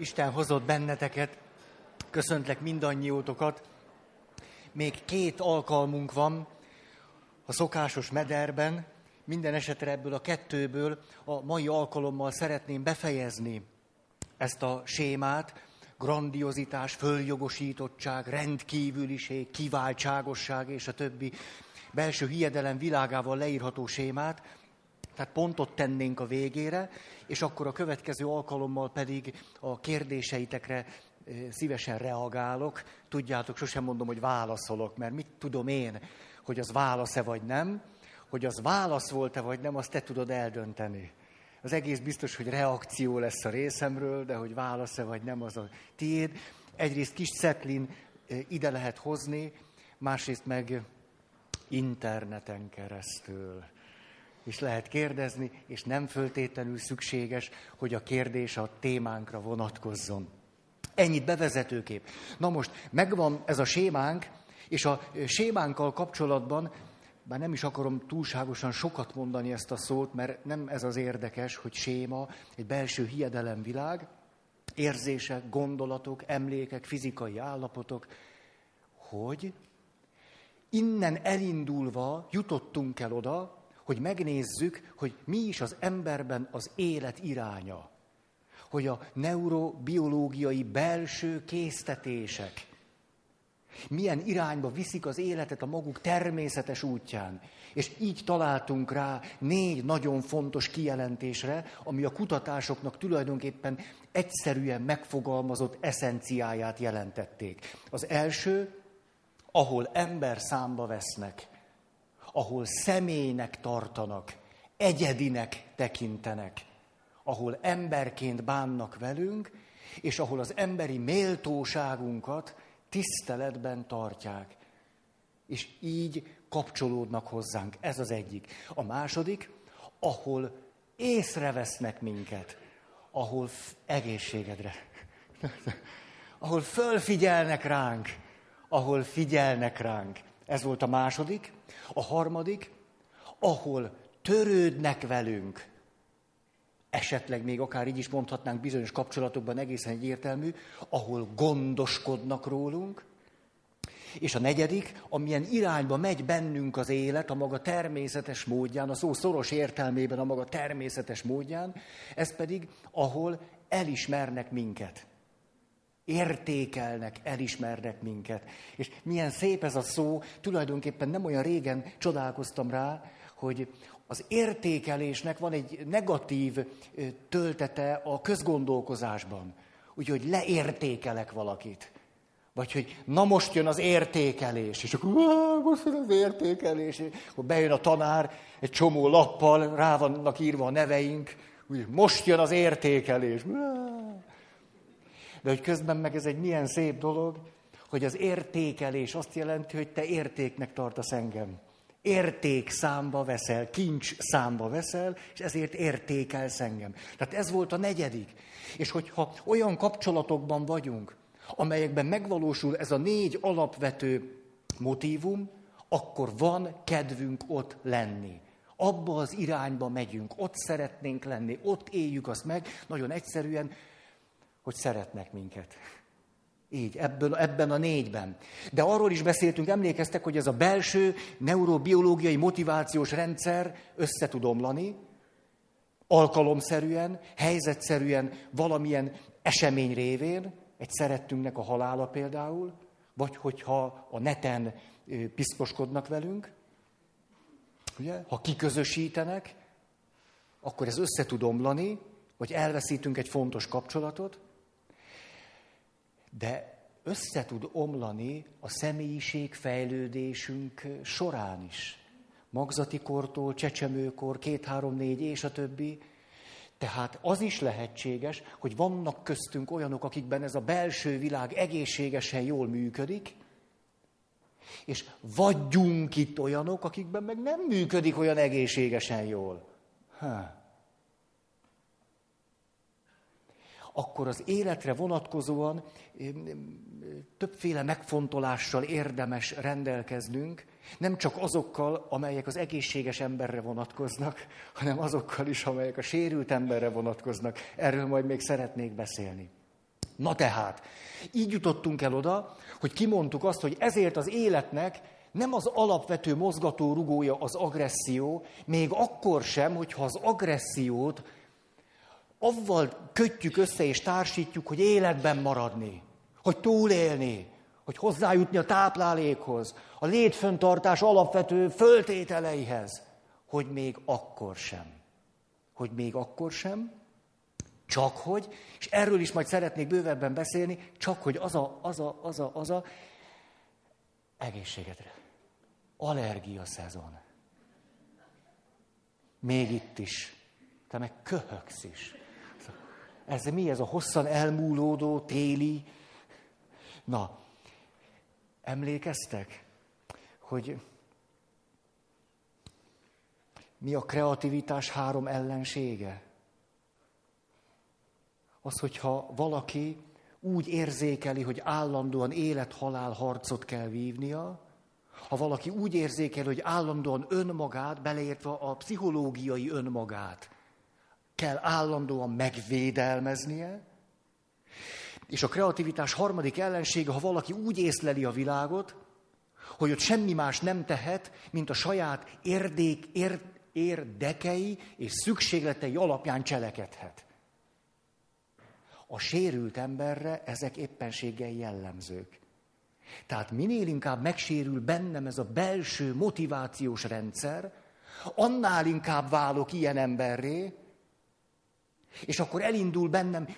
Isten hozott benneteket, köszöntlek mindannyiótokat. Még két alkalmunk van a szokásos mederben, minden esetre ebből a kettőből a mai alkalommal szeretném befejezni ezt a sémát, grandiozitás, följogosítottság, rendkívüliség, kiváltságosság és a többi belső hiedelem világával leírható sémát, tehát pontot tennénk a végére, és akkor a következő alkalommal pedig a kérdéseitekre szívesen reagálok. Tudjátok, sosem mondom, hogy válaszolok, mert mit tudom én, hogy az válasz-e vagy nem. Hogy az válasz volt-e vagy nem, azt te tudod eldönteni. Az egész biztos, hogy reakció lesz a részemről, de hogy válasz-e vagy nem, az a tiéd. Egyrészt kis szetlin ide lehet hozni, másrészt meg interneten keresztül és lehet kérdezni, és nem föltétlenül szükséges, hogy a kérdés a témánkra vonatkozzon. Ennyit bevezetőkép. Na most megvan ez a sémánk, és a sémánkkal kapcsolatban, bár nem is akarom túlságosan sokat mondani ezt a szót, mert nem ez az érdekes, hogy séma, egy belső hiedelemvilág, érzések, gondolatok, emlékek, fizikai állapotok, hogy innen elindulva jutottunk el oda, hogy megnézzük, hogy mi is az emberben az élet iránya. Hogy a neurobiológiai belső késztetések milyen irányba viszik az életet a maguk természetes útján. És így találtunk rá négy nagyon fontos kijelentésre, ami a kutatásoknak tulajdonképpen egyszerűen megfogalmazott eszenciáját jelentették. Az első, ahol ember számba vesznek ahol személynek tartanak, egyedinek tekintenek, ahol emberként bánnak velünk, és ahol az emberi méltóságunkat tiszteletben tartják. És így kapcsolódnak hozzánk. Ez az egyik. A második, ahol észrevesznek minket, ahol egészségedre, ahol fölfigyelnek ránk, ahol figyelnek ránk. Ez volt a második. A harmadik, ahol törődnek velünk, esetleg még akár így is mondhatnánk bizonyos kapcsolatokban egészen egyértelmű, ahol gondoskodnak rólunk, és a negyedik, amilyen irányba megy bennünk az élet a maga természetes módján, a szó szoros értelmében a maga természetes módján, ez pedig, ahol elismernek minket értékelnek, elismernek minket. És milyen szép ez a szó, tulajdonképpen nem olyan régen csodálkoztam rá, hogy az értékelésnek van egy negatív töltete a közgondolkozásban. Úgyhogy leértékelek valakit. Vagy hogy na most jön az értékelés, és akkor most jön az értékelés, és akkor bejön a tanár egy csomó lappal, rá vannak írva a neveink, úgy, most jön az értékelés de hogy közben meg ez egy milyen szép dolog, hogy az értékelés azt jelenti, hogy te értéknek tartasz engem. Érték számba veszel, kincs számba veszel, és ezért értékelsz engem. Tehát ez volt a negyedik. És hogyha olyan kapcsolatokban vagyunk, amelyekben megvalósul ez a négy alapvető motívum, akkor van kedvünk ott lenni. Abba az irányba megyünk, ott szeretnénk lenni, ott éljük azt meg, nagyon egyszerűen, hogy szeretnek minket. Így, ebből, ebben a négyben. De arról is beszéltünk, emlékeztek, hogy ez a belső neurobiológiai motivációs rendszer össze tud omlani, alkalomszerűen, helyzetszerűen, valamilyen esemény révén, egy szerettünknek a halála például, vagy hogyha a neten piszkoskodnak velünk, ugye? ha kiközösítenek, akkor ez össze tud omlani, vagy elveszítünk egy fontos kapcsolatot, de össze tud omlani a személyiség fejlődésünk során is. Magzati kortól, csecsemőkor, két-három-négy és a többi. Tehát az is lehetséges, hogy vannak köztünk olyanok, akikben ez a belső világ egészségesen jól működik, és vagyunk itt olyanok, akikben meg nem működik olyan egészségesen jól. Ha. Akkor az életre vonatkozóan többféle megfontolással érdemes rendelkeznünk, nem csak azokkal, amelyek az egészséges emberre vonatkoznak, hanem azokkal is, amelyek a sérült emberre vonatkoznak. Erről majd még szeretnék beszélni. Na tehát, így jutottunk el oda, hogy kimondtuk azt, hogy ezért az életnek nem az alapvető mozgató rugója az agresszió, még akkor sem, hogyha az agressziót avval kötjük össze és társítjuk, hogy életben maradni, hogy túlélni, hogy hozzájutni a táplálékhoz, a létföntartás alapvető föltételeihez, hogy még akkor sem. Hogy még akkor sem, csak hogy, és erről is majd szeretnék bővebben beszélni, csak hogy az a, az a, az a, az a egészségedre. Allergia szezon. Még itt is. Te meg köhögsz is. Ez mi ez a hosszan elmúlódó téli? Na, emlékeztek, hogy mi a kreativitás három ellensége? Az, hogyha valaki úgy érzékeli, hogy állandóan élet-halál harcot kell vívnia, ha valaki úgy érzékel, hogy állandóan önmagát, beleértve a pszichológiai önmagát, kell állandóan megvédelmeznie, és a kreativitás harmadik ellensége, ha valaki úgy észleli a világot, hogy ott semmi más nem tehet, mint a saját érdék, ér, érdekei és szükségletei alapján cselekedhet. A sérült emberre ezek éppenséggel jellemzők. Tehát minél inkább megsérül bennem ez a belső motivációs rendszer, annál inkább válok ilyen emberré, és akkor elindul bennem,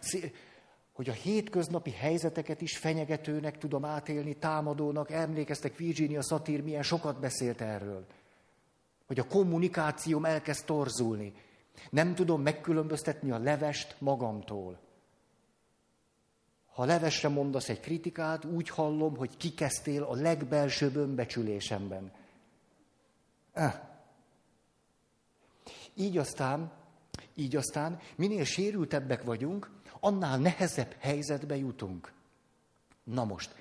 hogy a hétköznapi helyzeteket is fenyegetőnek tudom átélni, támadónak. Emlékeztek, Virginia Satir milyen sokat beszélt erről. Hogy a kommunikációm elkezd torzulni. Nem tudom megkülönböztetni a levest magamtól. Ha levesre mondasz egy kritikát, úgy hallom, hogy kikezdtél a legbelsőbb önbecsülésemben. Eh. Így aztán, így aztán, minél sérültebbek vagyunk, annál nehezebb helyzetbe jutunk. Na most,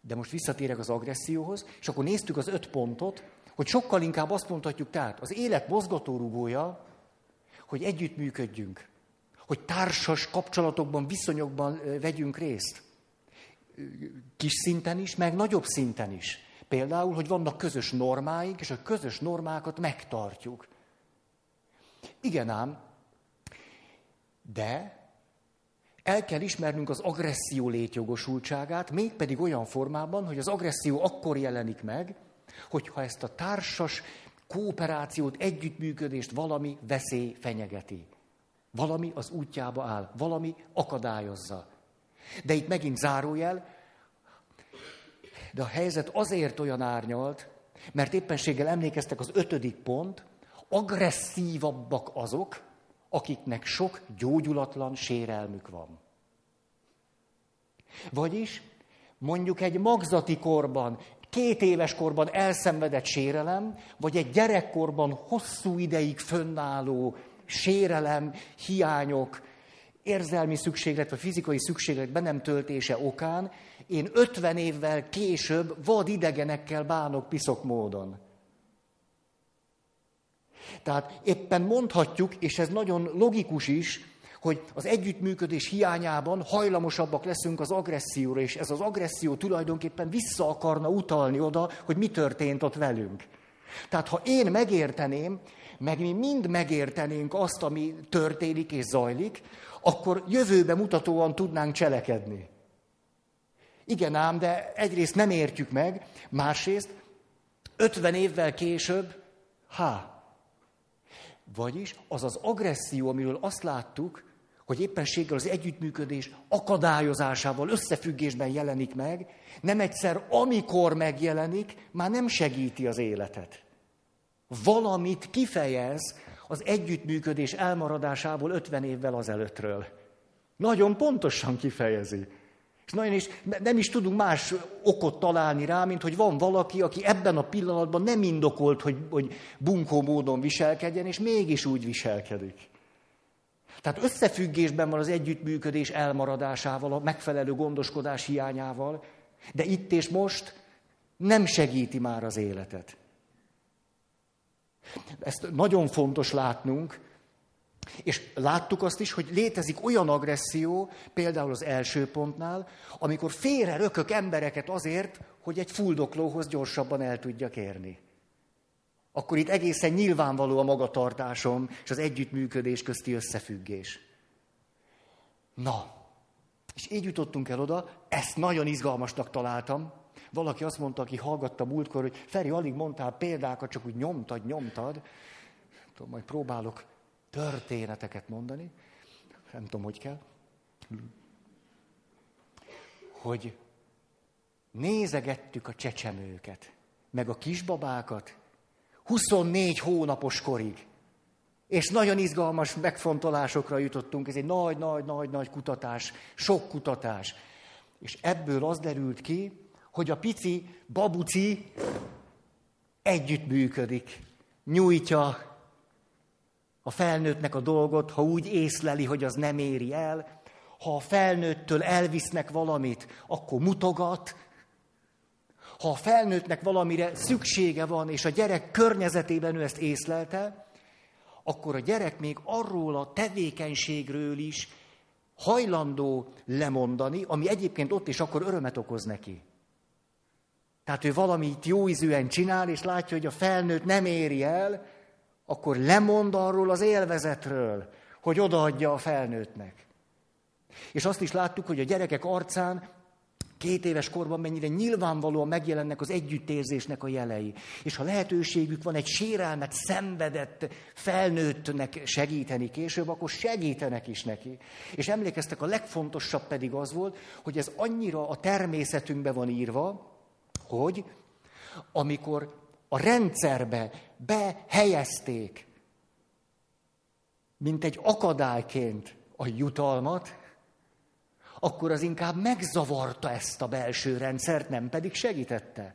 de most visszatérek az agresszióhoz, és akkor néztük az öt pontot, hogy sokkal inkább azt mondhatjuk, tehát az élet mozgatórugója, hogy együttműködjünk hogy társas kapcsolatokban, viszonyokban vegyünk részt. Kis szinten is, meg nagyobb szinten is. Például, hogy vannak közös normáink, és a közös normákat megtartjuk. Igen ám, de el kell ismernünk az agresszió létjogosultságát, mégpedig olyan formában, hogy az agresszió akkor jelenik meg, hogyha ezt a társas kooperációt, együttműködést valami veszély fenyegeti. Valami az útjába áll, valami akadályozza. De itt megint zárójel, de a helyzet azért olyan árnyalt, mert éppenséggel emlékeztek az ötödik pont, agresszívabbak azok, akiknek sok gyógyulatlan sérelmük van. Vagyis mondjuk egy magzati korban, két éves korban elszenvedett sérelem, vagy egy gyerekkorban hosszú ideig fönnálló sérelem, hiányok, érzelmi szükséglet vagy fizikai szükséglet be nem töltése okán én 50 évvel később vad idegenekkel bánok piszok módon. Tehát éppen mondhatjuk, és ez nagyon logikus is, hogy az együttműködés hiányában hajlamosabbak leszünk az agresszióra, és ez az agresszió tulajdonképpen vissza akarna utalni oda, hogy mi történt ott velünk. Tehát ha én megérteném, meg mi mind megértenénk azt, ami történik és zajlik, akkor jövőbe mutatóan tudnánk cselekedni. Igen ám, de egyrészt nem értjük meg, másrészt 50 évvel később, há. Vagyis az az agresszió, amiről azt láttuk, hogy éppenséggel az együttműködés akadályozásával összefüggésben jelenik meg, nem egyszer, amikor megjelenik, már nem segíti az életet valamit kifejez az együttműködés elmaradásából 50 évvel azelőttről. Nagyon pontosan kifejezi. És nagyon is, nem is tudunk más okot találni rá, mint hogy van valaki, aki ebben a pillanatban nem indokolt, hogy, hogy bunkó módon viselkedjen, és mégis úgy viselkedik. Tehát összefüggésben van az együttműködés elmaradásával, a megfelelő gondoskodás hiányával, de itt és most nem segíti már az életet. Ezt nagyon fontos látnunk, És láttuk azt is, hogy létezik olyan agresszió, például az első pontnál, amikor félre rökök embereket azért, hogy egy fuldoklóhoz gyorsabban el tudjak érni. Akkor itt egészen nyilvánvaló a magatartásom és az együttműködés közti összefüggés. Na, és így jutottunk el oda, ezt nagyon izgalmasnak találtam. Valaki azt mondta, aki hallgatta múltkor, hogy Feri, alig mondtál példákat, csak úgy nyomtad, nyomtad. Tudom, majd próbálok történeteket mondani. Nem tudom, hogy kell. Hogy nézegettük a csecsemőket, meg a kisbabákat, 24 hónapos korig. És nagyon izgalmas megfontolásokra jutottunk. Ez egy nagy, nagy, nagy, nagy kutatás, sok kutatás. És ebből az derült ki, hogy a pici babuci együttműködik, nyújtja a felnőttnek a dolgot, ha úgy észleli, hogy az nem éri el. Ha a felnőttől elvisznek valamit, akkor mutogat. Ha a felnőttnek valamire szüksége van, és a gyerek környezetében ő ezt észlelte, akkor a gyerek még arról a tevékenységről is hajlandó lemondani, ami egyébként ott is akkor örömet okoz neki. Tehát ő valamit jóízűen csinál, és látja, hogy a felnőtt nem éri el, akkor lemond arról az élvezetről, hogy odaadja a felnőttnek. És azt is láttuk, hogy a gyerekek arcán két éves korban mennyire nyilvánvalóan megjelennek az együttérzésnek a jelei. És ha lehetőségük van egy sérelmet szenvedett felnőttnek segíteni később, akkor segítenek is neki. És emlékeztek, a legfontosabb pedig az volt, hogy ez annyira a természetünkbe van írva, hogy amikor a rendszerbe behelyezték, mint egy akadályként a jutalmat, akkor az inkább megzavarta ezt a belső rendszert, nem pedig segítette.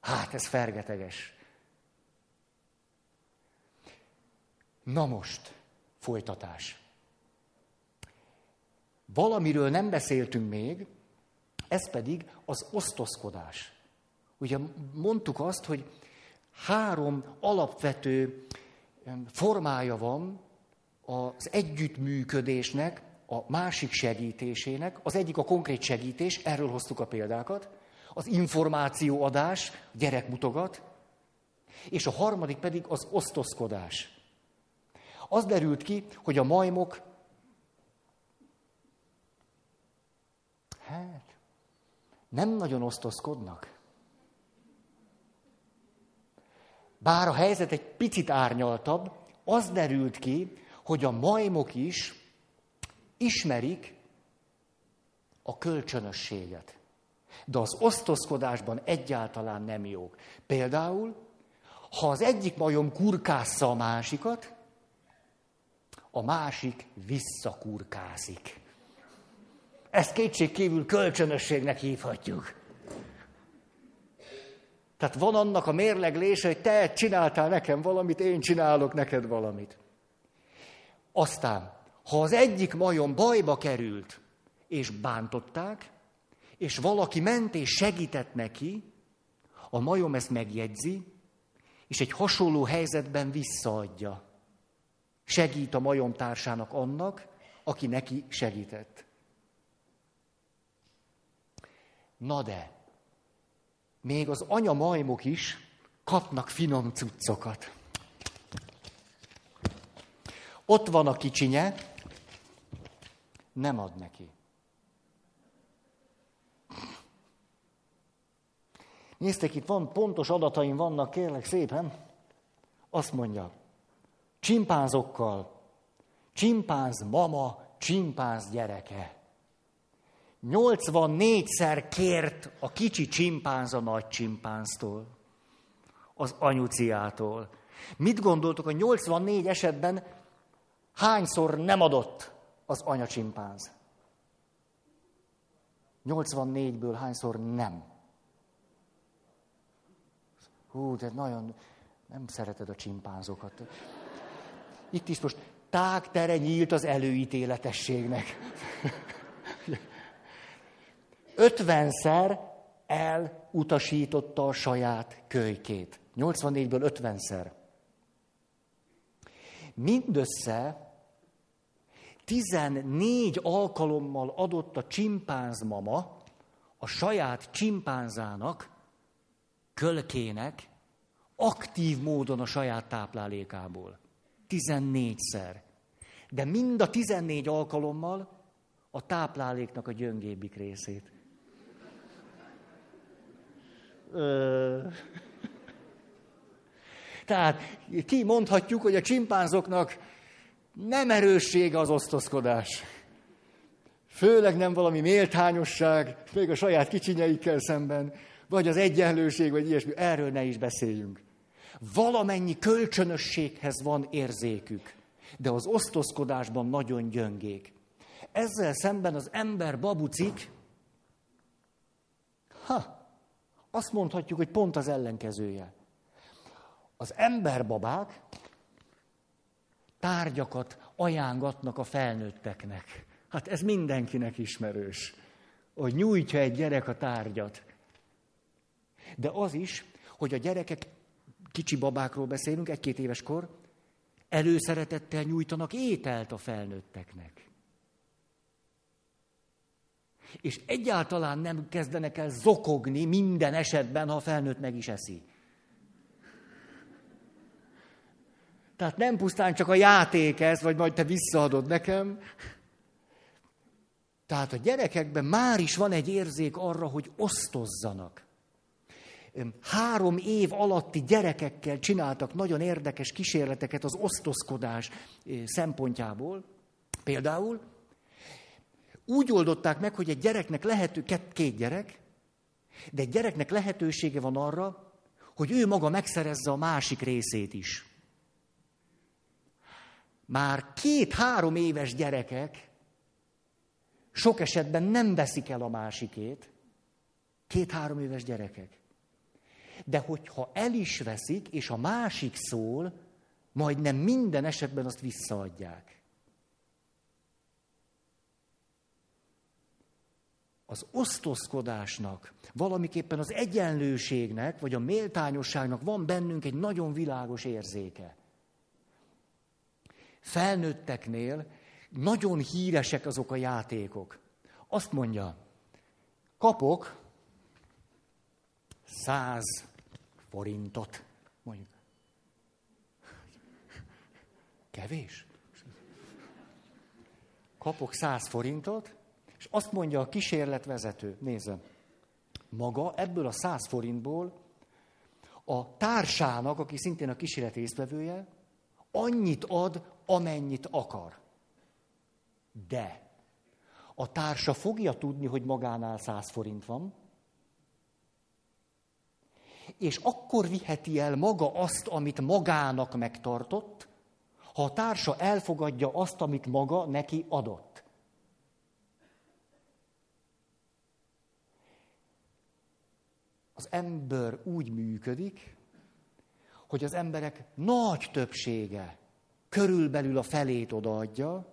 Hát ez fergeteges. Na most, folytatás. Valamiről nem beszéltünk még, ez pedig az osztozkodás. Ugye mondtuk azt, hogy három alapvető formája van az együttműködésnek, a másik segítésének. Az egyik a konkrét segítés, erről hoztuk a példákat, az információadás, gyerek mutogat, és a harmadik pedig az osztozkodás. Az derült ki, hogy a majmok, hát, nem nagyon osztozkodnak. Bár a helyzet egy picit árnyaltabb, az derült ki, hogy a majmok is ismerik a kölcsönösséget. De az osztozkodásban egyáltalán nem jók. Például, ha az egyik majom kurkásza a másikat, a másik visszakurkászik. Ezt kétségkívül kölcsönösségnek hívhatjuk. Tehát van annak a mérleglése, hogy te csináltál nekem valamit, én csinálok neked valamit. Aztán, ha az egyik majom bajba került, és bántották, és valaki ment és segített neki, a majom ezt megjegyzi, és egy hasonló helyzetben visszaadja. Segít a majom társának annak, aki neki segített. Na de, még az anya majmok is kapnak finom cuccokat. Ott van a kicsinye, nem ad neki. Néztek, itt van, pontos adataim vannak, kérlek szépen. Azt mondja, csimpánzokkal, csimpánz mama, csimpánz gyereke. 84-szer kért a kicsi csimpánz a nagy csimpánztól, az anyuciától. Mit gondoltok, a 84 esetben hányszor nem adott az anyacsimpánz? 84-ből hányszor nem? Hú, de nagyon nem szereted a csimpánzokat. Itt is most tágtere nyílt az előítéletességnek. Ötvenszer elutasította a saját kölykét. 84-ből ötvenszer. Mindössze 14 alkalommal adott a csimpánzmama a saját csimpánzának, kölkének, aktív módon a saját táplálékából. 14-szer. De mind a 14 alkalommal a tápláléknak a gyöngébbik részét. Tehát ki mondhatjuk, hogy a csimpánzoknak nem erőssége az osztozkodás. Főleg nem valami méltányosság, még a saját kicsinyeikkel szemben, vagy az egyenlőség, vagy ilyesmi. Erről ne is beszéljünk. Valamennyi kölcsönösséghez van érzékük, de az osztozkodásban nagyon gyöngék. Ezzel szemben az ember babucik, ha, azt mondhatjuk, hogy pont az ellenkezője. Az emberbabák tárgyakat ajángatnak a felnőtteknek. Hát ez mindenkinek ismerős, hogy nyújtja egy gyerek a tárgyat. De az is, hogy a gyerekek, kicsi babákról beszélünk, egy-két éves kor, előszeretettel nyújtanak ételt a felnőtteknek. És egyáltalán nem kezdenek el zokogni minden esetben, ha a felnőtt meg is eszi. Tehát nem pusztán csak a játék ez, vagy majd te visszaadod nekem. Tehát a gyerekekben már is van egy érzék arra, hogy osztozzanak. Három év alatti gyerekekkel csináltak nagyon érdekes kísérleteket az osztozkodás szempontjából. Például úgy oldották meg, hogy egy gyereknek lehető, két gyerek, de egy gyereknek lehetősége van arra, hogy ő maga megszerezze a másik részét is. Már két-három éves gyerekek sok esetben nem veszik el a másikét, két-három éves gyerekek. De hogyha el is veszik, és a másik szól, majdnem minden esetben azt visszaadják. Az osztozkodásnak, valamiképpen az egyenlőségnek, vagy a méltányosságnak van bennünk egy nagyon világos érzéke. Felnőtteknél nagyon híresek azok a játékok. Azt mondja, kapok száz forintot, mondjuk. Kevés? Kapok száz forintot, és azt mondja a kísérletvezető, nézze, maga ebből a száz forintból a társának, aki szintén a kísérlet résztvevője, annyit ad, amennyit akar. De a társa fogja tudni, hogy magánál száz forint van, és akkor viheti el maga azt, amit magának megtartott, ha a társa elfogadja azt, amit maga neki adott. Az ember úgy működik, hogy az emberek nagy többsége körülbelül a felét odaadja,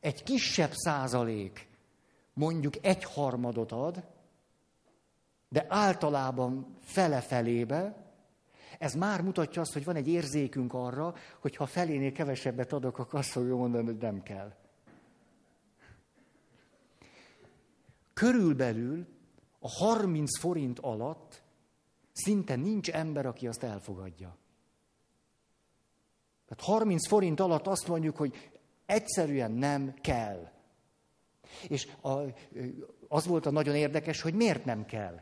egy kisebb százalék mondjuk egy harmadot ad, de általában fele-felébe, ez már mutatja azt, hogy van egy érzékünk arra, hogy ha felénél kevesebbet adok, akkor azt fogja mondani, hogy nem kell. Körülbelül a 30 forint alatt szinte nincs ember, aki azt elfogadja. Tehát 30 forint alatt azt mondjuk, hogy egyszerűen nem kell. És a, az volt a nagyon érdekes, hogy miért nem kell.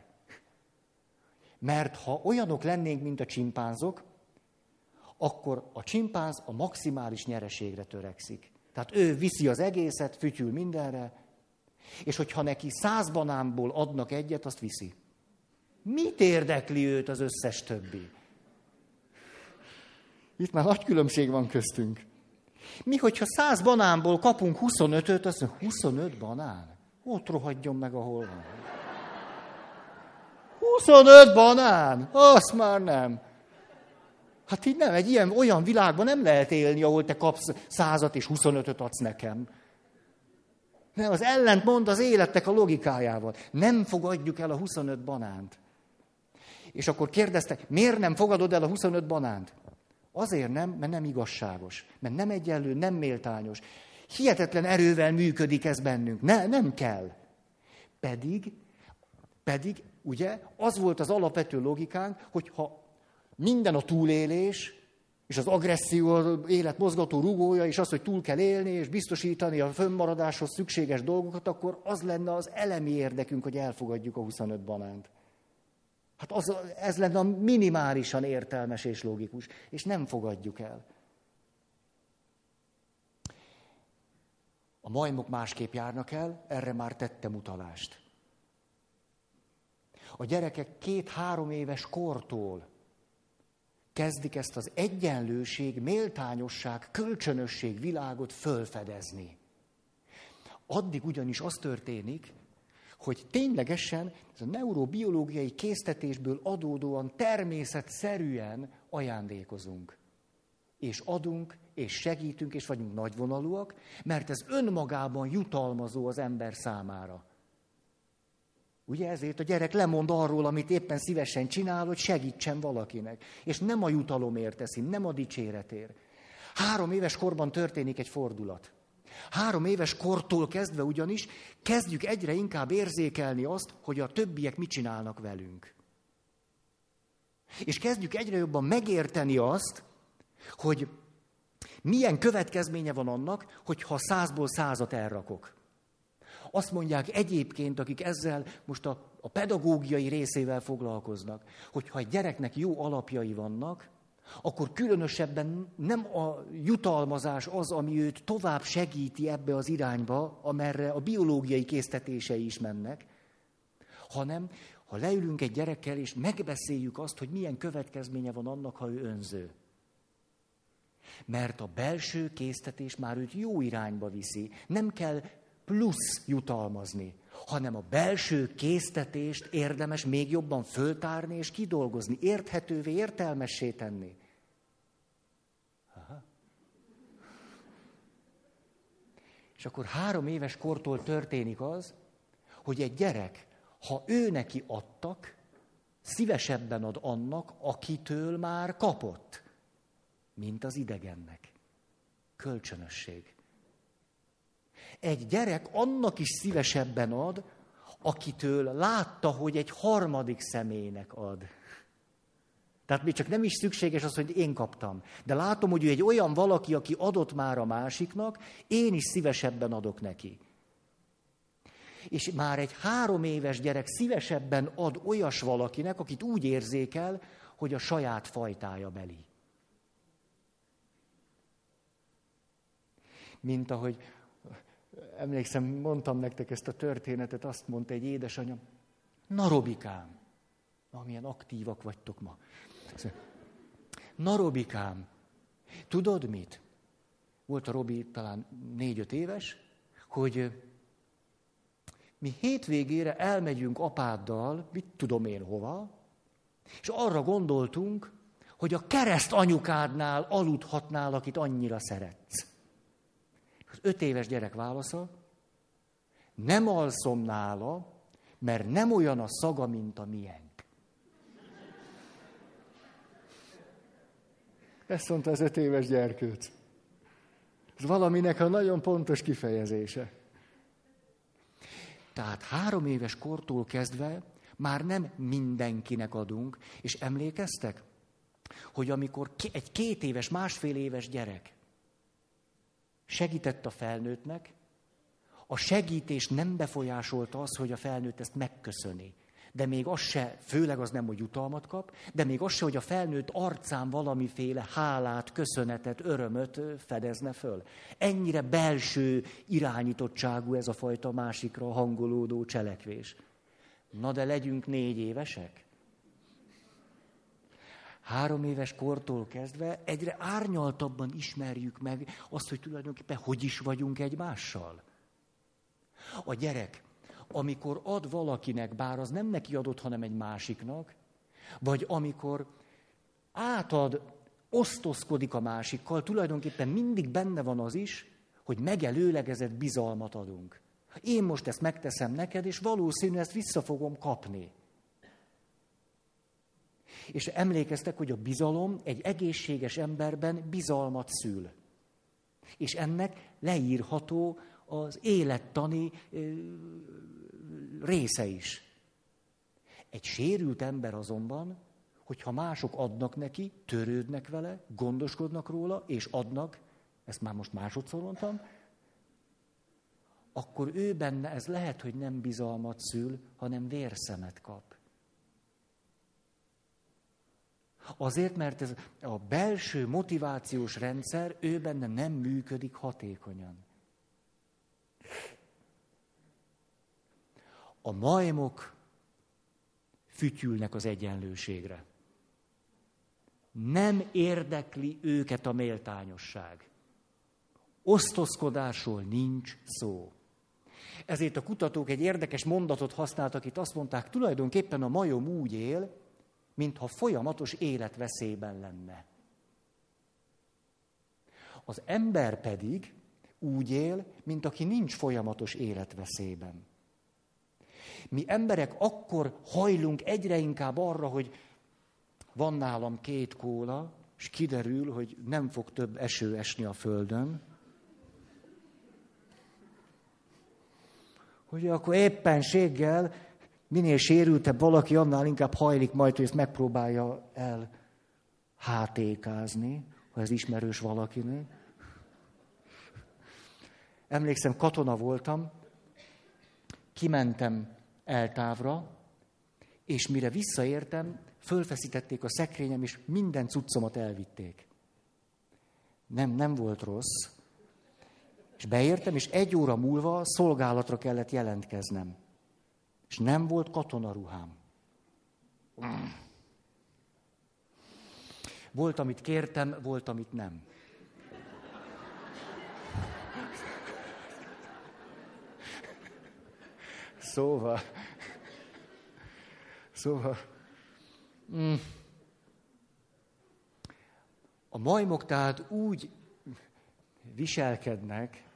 Mert ha olyanok lennénk, mint a csimpánzok, akkor a csimpánz a maximális nyereségre törekszik. Tehát ő viszi az egészet, fütyül mindenre, és hogyha neki száz banánból adnak egyet, azt viszi. Mit érdekli őt az összes többi? Itt már nagy különbség van köztünk. Mi, hogyha száz banánból kapunk 25-öt, azt mondja, 25 banán? Ott rohadjon meg, ahol van. 25 banán? Azt már nem. Hát így nem, egy ilyen, olyan világban nem lehet élni, ahol te kapsz százat és 25-öt adsz nekem. Nem, az ellent mond az életek a logikájával. Nem fogadjuk el a 25 banánt. És akkor kérdeztek, miért nem fogadod el a 25 banánt? Azért nem, mert nem igazságos, mert nem egyenlő, nem méltányos. Hihetetlen erővel működik ez bennünk. Ne, nem kell. Pedig, pedig, ugye, az volt az alapvető logikánk, hogy ha minden a túlélés, és az agresszió az élet mozgató rugója, és az, hogy túl kell élni, és biztosítani a fönnmaradáshoz szükséges dolgokat, akkor az lenne az elemi érdekünk, hogy elfogadjuk a 25 banánt. Hát az, ez lenne a minimálisan értelmes és logikus, és nem fogadjuk el. A majmok másképp járnak el, erre már tettem utalást. A gyerekek két-három éves kortól kezdik ezt az egyenlőség, méltányosság, kölcsönösség világot fölfedezni. Addig ugyanis az történik, hogy ténylegesen ez a neurobiológiai késztetésből adódóan természetszerűen ajándékozunk. És adunk, és segítünk, és vagyunk nagyvonalúak, mert ez önmagában jutalmazó az ember számára. Ugye ezért a gyerek lemond arról, amit éppen szívesen csinál, hogy segítsen valakinek. És nem a jutalomért teszi, nem a dicséretért. Három éves korban történik egy fordulat. Három éves kortól kezdve ugyanis kezdjük egyre inkább érzékelni azt, hogy a többiek mit csinálnak velünk. És kezdjük egyre jobban megérteni azt, hogy milyen következménye van annak, hogyha százból százat elrakok. Azt mondják egyébként, akik ezzel most a, a pedagógiai részével foglalkoznak, hogy ha egy gyereknek jó alapjai vannak, akkor különösebben nem a jutalmazás az, ami őt tovább segíti ebbe az irányba, amerre a biológiai késztetései is mennek, hanem ha leülünk egy gyerekkel, és megbeszéljük azt, hogy milyen következménye van annak, ha ő önző. Mert a belső késztetés már őt jó irányba viszi. Nem kell plusz jutalmazni, hanem a belső késztetést érdemes még jobban föltárni és kidolgozni, érthetővé, értelmessé tenni. Aha. És akkor három éves kortól történik az, hogy egy gyerek, ha ő neki adtak, szívesebben ad annak, akitől már kapott, mint az idegennek. Kölcsönösség. Egy gyerek annak is szívesebben ad, akitől látta, hogy egy harmadik személynek ad. Tehát még csak nem is szükséges az, hogy én kaptam. De látom, hogy ő egy olyan valaki, aki adott már a másiknak, én is szívesebben adok neki. És már egy három éves gyerek szívesebben ad olyas valakinek, akit úgy érzékel, hogy a saját fajtája beli. Mint ahogy emlékszem, mondtam nektek ezt a történetet, azt mondta egy édesanyja, na Robikám, milyen aktívak vagytok ma. Na Robikám, tudod mit? Volt a Robi talán négy-öt éves, hogy mi hétvégére elmegyünk apáddal, mit tudom én hova, és arra gondoltunk, hogy a kereszt anyukádnál aludhatnál, akit annyira szeretsz. Az öt éves gyerek válasza, nem alszom nála, mert nem olyan a szaga, mint a miénk. Ezt mondta az öt éves gyerkőc. Ez valaminek a nagyon pontos kifejezése. Tehát három éves kortól kezdve már nem mindenkinek adunk, és emlékeztek, hogy amikor egy két éves, másfél éves gyerek segített a felnőttnek, a segítés nem befolyásolta az, hogy a felnőtt ezt megköszöni. De még az se, főleg az nem, hogy jutalmat kap, de még az se, hogy a felnőtt arcán valamiféle hálát, köszönetet, örömöt fedezne föl. Ennyire belső irányítottságú ez a fajta másikra hangolódó cselekvés. Na de legyünk négy évesek. Három éves kortól kezdve egyre árnyaltabban ismerjük meg azt, hogy tulajdonképpen hogy is vagyunk egymással. A gyerek, amikor ad valakinek, bár az nem neki adott, hanem egy másiknak, vagy amikor átad, osztozkodik a másikkal, tulajdonképpen mindig benne van az is, hogy megelőlegezett bizalmat adunk. Én most ezt megteszem neked, és valószínű ezt vissza fogom kapni. És emlékeztek, hogy a bizalom egy egészséges emberben bizalmat szül. És ennek leírható az élettani része is. Egy sérült ember azonban, hogyha mások adnak neki, törődnek vele, gondoskodnak róla, és adnak, ezt már most másodszor mondtam, akkor ő benne ez lehet, hogy nem bizalmat szül, hanem vérszemet kap. Azért, mert ez a belső motivációs rendszer ő benne nem működik hatékonyan. A majmok fütyülnek az egyenlőségre. Nem érdekli őket a méltányosság. Osztozkodásról nincs szó. Ezért a kutatók egy érdekes mondatot használtak, itt azt mondták, tulajdonképpen a majom úgy él, mintha folyamatos életveszélyben lenne. Az ember pedig úgy él, mint aki nincs folyamatos életveszélyben. Mi emberek akkor hajlunk egyre inkább arra, hogy van nálam két kóla, és kiderül, hogy nem fog több eső esni a földön, hogy akkor éppenséggel minél sérültebb valaki, annál inkább hajlik majd, hogy ezt megpróbálja el hátékázni, ha ez ismerős valakinek. Emlékszem, katona voltam, kimentem eltávra, és mire visszaértem, fölfeszítették a szekrényem, és minden cuccomat elvitték. Nem, nem volt rossz. És beértem, és egy óra múlva szolgálatra kellett jelentkeznem. És nem volt katonaruhám. Volt, amit kértem, volt, amit nem. Szóval, szóval, mm, a majmok tehát úgy viselkednek,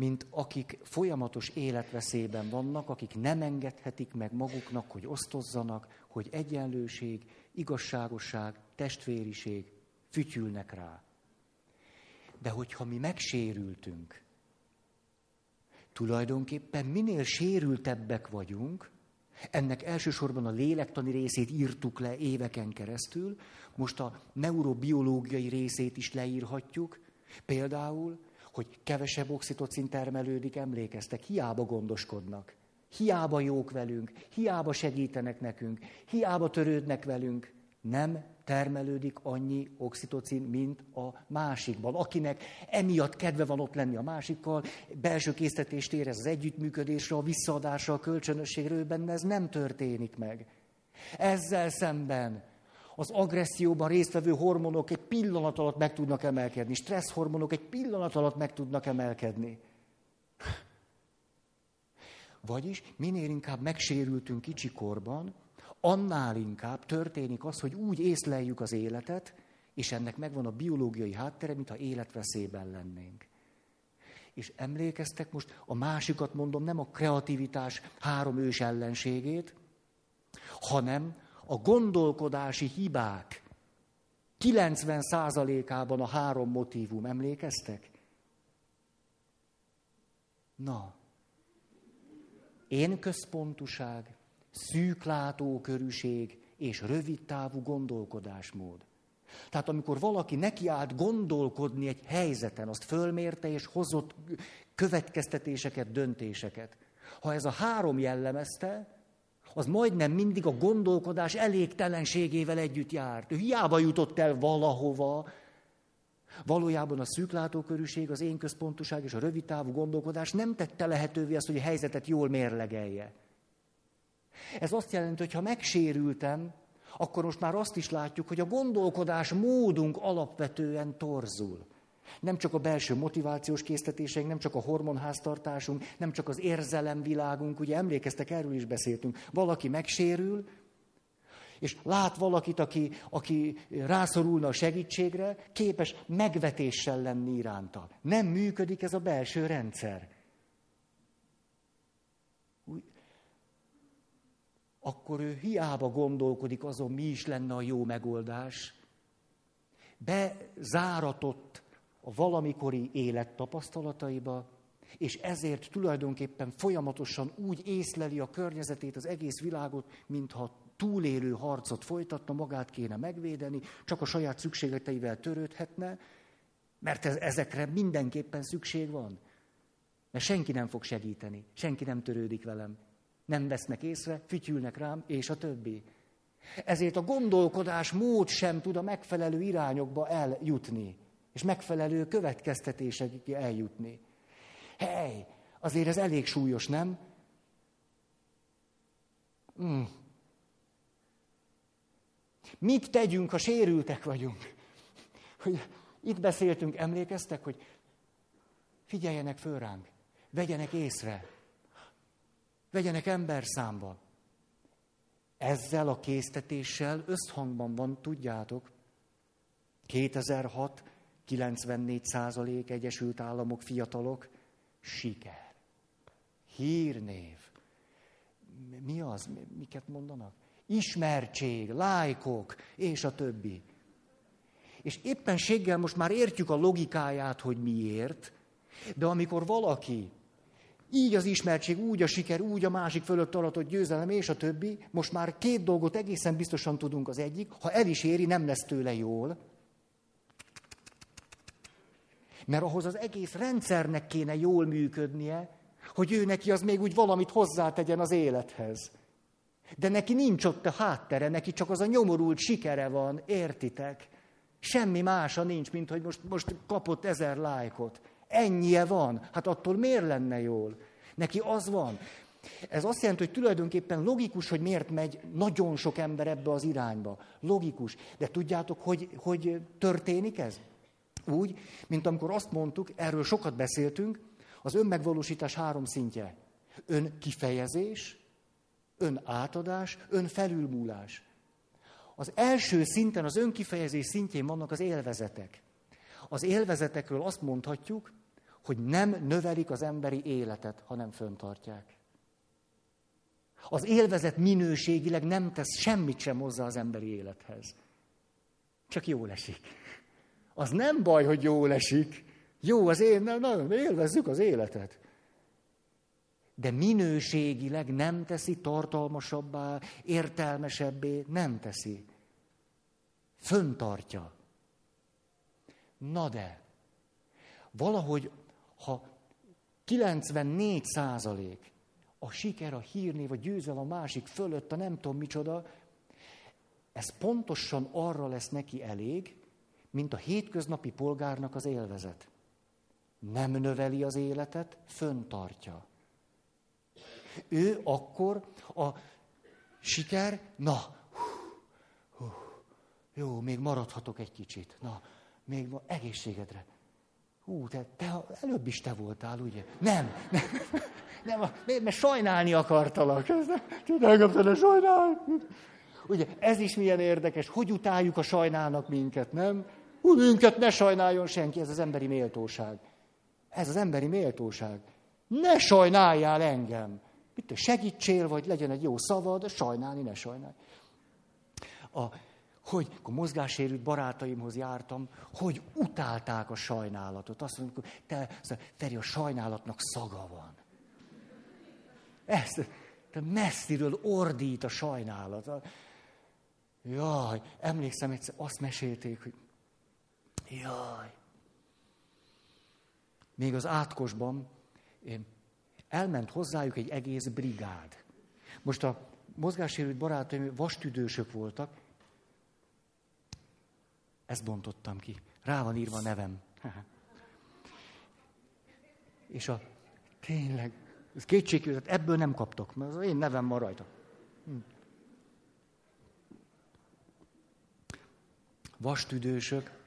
mint akik folyamatos életveszélyben vannak, akik nem engedhetik meg maguknak, hogy osztozzanak, hogy egyenlőség, igazságosság, testvériség fütyülnek rá. De hogyha mi megsérültünk, tulajdonképpen minél sérültebbek vagyunk, ennek elsősorban a lélektani részét írtuk le éveken keresztül, most a neurobiológiai részét is leírhatjuk, például, hogy kevesebb oxitocin termelődik, emlékeztek, hiába gondoskodnak. Hiába jók velünk, hiába segítenek nekünk, hiába törődnek velünk. Nem termelődik annyi oxitocin, mint a másikban. Akinek emiatt kedve van ott lenni a másikkal, belső késztetést érez az együttműködésre, a visszaadásra, a kölcsönösségről, benne ez nem történik meg. Ezzel szemben az agresszióban résztvevő hormonok egy pillanat alatt meg tudnak emelkedni, stressz hormonok egy pillanat alatt meg tudnak emelkedni. Vagyis minél inkább megsérültünk kicsikorban, annál inkább történik az, hogy úgy észleljük az életet, és ennek megvan a biológiai háttere, mintha életveszélyben lennénk. És emlékeztek most, a másikat mondom, nem a kreativitás három ős ellenségét, hanem a gondolkodási hibák 90%-ában a három motívum, emlékeztek? Na, én központuság, szűklátókörűség és rövidtávú gondolkodásmód. Tehát amikor valaki nekiállt gondolkodni egy helyzeten, azt fölmérte és hozott következtetéseket, döntéseket. Ha ez a három jellemezte, az majdnem mindig a gondolkodás elégtelenségével együtt járt. Ő hiába jutott el valahova. Valójában a szűklátókörűség, az én központuság és a rövidtávú gondolkodás nem tette lehetővé azt, hogy a helyzetet jól mérlegelje. Ez azt jelenti, hogy ha megsérültem, akkor most már azt is látjuk, hogy a gondolkodás módunk alapvetően torzul. Nem csak a belső motivációs késztetéseink, nem csak a hormonháztartásunk, nem csak az érzelemvilágunk, ugye emlékeztek, erről is beszéltünk. Valaki megsérül, és lát valakit, aki, aki rászorulna a segítségre, képes megvetéssel lenni iránta. Nem működik ez a belső rendszer. Akkor ő hiába gondolkodik azon, mi is lenne a jó megoldás. Bezáratott a valamikori élet tapasztalataiba, és ezért tulajdonképpen folyamatosan úgy észleli a környezetét, az egész világot, mintha túlélő harcot folytatna, magát kéne megvédeni, csak a saját szükségleteivel törődhetne, mert ez, ezekre mindenképpen szükség van. Mert senki nem fog segíteni, senki nem törődik velem. Nem vesznek észre, fütyülnek rám, és a többi. Ezért a gondolkodás mód sem tud a megfelelő irányokba eljutni, és megfelelő következtetésekig eljutni. Hely, azért ez elég súlyos, nem? Mm. Mit tegyünk, ha sérültek vagyunk? Hogy itt beszéltünk, emlékeztek, hogy figyeljenek föl ránk, vegyenek észre, vegyenek ember számba. Ezzel a késztetéssel összhangban van, tudjátok, 2006, 94 százalék Egyesült Államok fiatalok, siker, hírnév. Mi az? Miket mondanak? Ismertség, lájkok, és a többi. És éppenséggel most már értjük a logikáját, hogy miért, de amikor valaki így az ismertség, úgy a siker, úgy a másik fölött aratott győzelem, és a többi, most már két dolgot egészen biztosan tudunk az egyik, ha el is éri, nem lesz tőle jól, mert ahhoz az egész rendszernek kéne jól működnie, hogy ő neki az még úgy valamit hozzátegyen az élethez. De neki nincs ott a háttere, neki csak az a nyomorult sikere van, értitek? Semmi mása nincs, mint hogy most, most kapott ezer lájkot. Ennyie van. Hát attól miért lenne jól? Neki az van. Ez azt jelenti, hogy tulajdonképpen logikus, hogy miért megy nagyon sok ember ebbe az irányba. Logikus. De tudjátok, hogy, hogy történik ez? Úgy, mint amikor azt mondtuk, erről sokat beszéltünk, az önmegvalósítás három szintje. Ön kifejezés, ön átadás, ön felülmúlás. Az első szinten, az önkifejezés szintjén vannak az élvezetek. Az élvezetekről azt mondhatjuk, hogy nem növelik az emberi életet, hanem föntartják. Az élvezet minőségileg nem tesz semmit sem hozzá az emberi élethez. Csak jól esik. Az nem baj, hogy jól esik. Jó az én, nagyon élvezzük az életet. De minőségileg nem teszi tartalmasabbá, értelmesebbé, nem teszi. Föntartja. Na de, valahogy, ha 94 százalék a siker, a hírnév, a győzel a másik fölött, a nem tudom micsoda, ez pontosan arra lesz neki elég, mint a hétköznapi polgárnak az élvezet. Nem növeli az életet, föntartja. Ő akkor a siker, na, hú, hú, jó, még maradhatok egy kicsit, na, még ma egészségedre. Hú, te, te előbb is te voltál, ugye? Nem, nem, nem, mert sajnálni akartalak. Tudod, ne sajnálj. Ugye, ez is milyen érdekes, hogy utáljuk a sajnálnak minket, nem? Hú, minket ne sajnáljon senki, ez az emberi méltóság. Ez az emberi méltóság. Ne sajnáljál engem. Mit segítsél, vagy legyen egy jó szavad, sajnálni, ne sajnálj. A, hogy akkor mozgássérült barátaimhoz jártam, hogy utálták a sajnálatot. Azt mondjuk, te, Feri, a sajnálatnak szaga van. Ez, te messziről ordít a sajnálat. Jaj, emlékszem egyszer, azt mesélték, hogy Jaj. Még az átkosban elment hozzájuk egy egész brigád. Most a mozgássérült barátaim vastüdősök voltak. Ezt bontottam ki. Rá van írva a nevem. És a tényleg, ez kétségű, ebből nem kaptok, mert az én nevem van rajta. Hm. Vastüdősök,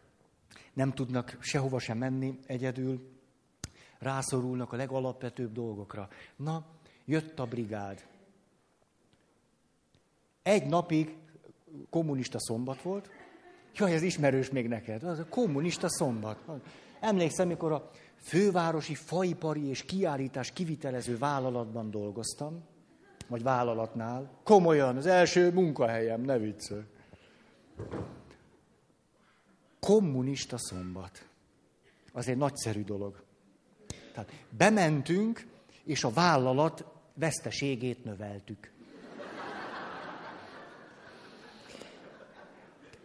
nem tudnak sehova sem menni egyedül, rászorulnak a legalapvetőbb dolgokra. Na, jött a brigád. Egy napig kommunista szombat volt. Jaj, ez ismerős még neked. Az a kommunista szombat. Emlékszem, mikor a fővárosi faipari és kiállítás kivitelező vállalatban dolgoztam, vagy vállalatnál. Komolyan, az első munkahelyem, ne viccelj kommunista szombat. az egy nagyszerű dolog. Tehát bementünk, és a vállalat veszteségét növeltük.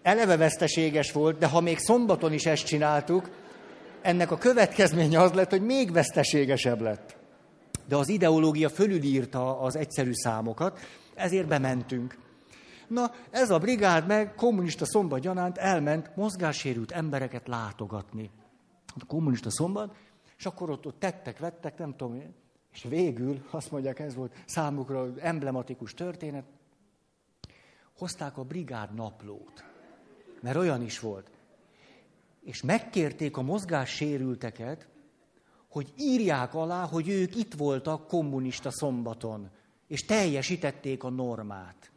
Eleve veszteséges volt, de ha még szombaton is ezt csináltuk, ennek a következménye az lett, hogy még veszteségesebb lett. De az ideológia fölülírta az egyszerű számokat, ezért bementünk. Na, ez a brigád meg kommunista szombat gyanánt elment mozgássérült embereket látogatni. A kommunista szombat, és akkor ott, ott tettek, vettek, nem tudom, és végül, azt mondják, ez volt számukra emblematikus történet, hozták a brigád naplót, mert olyan is volt. És megkérték a mozgássérülteket, hogy írják alá, hogy ők itt voltak kommunista szombaton, és teljesítették a normát.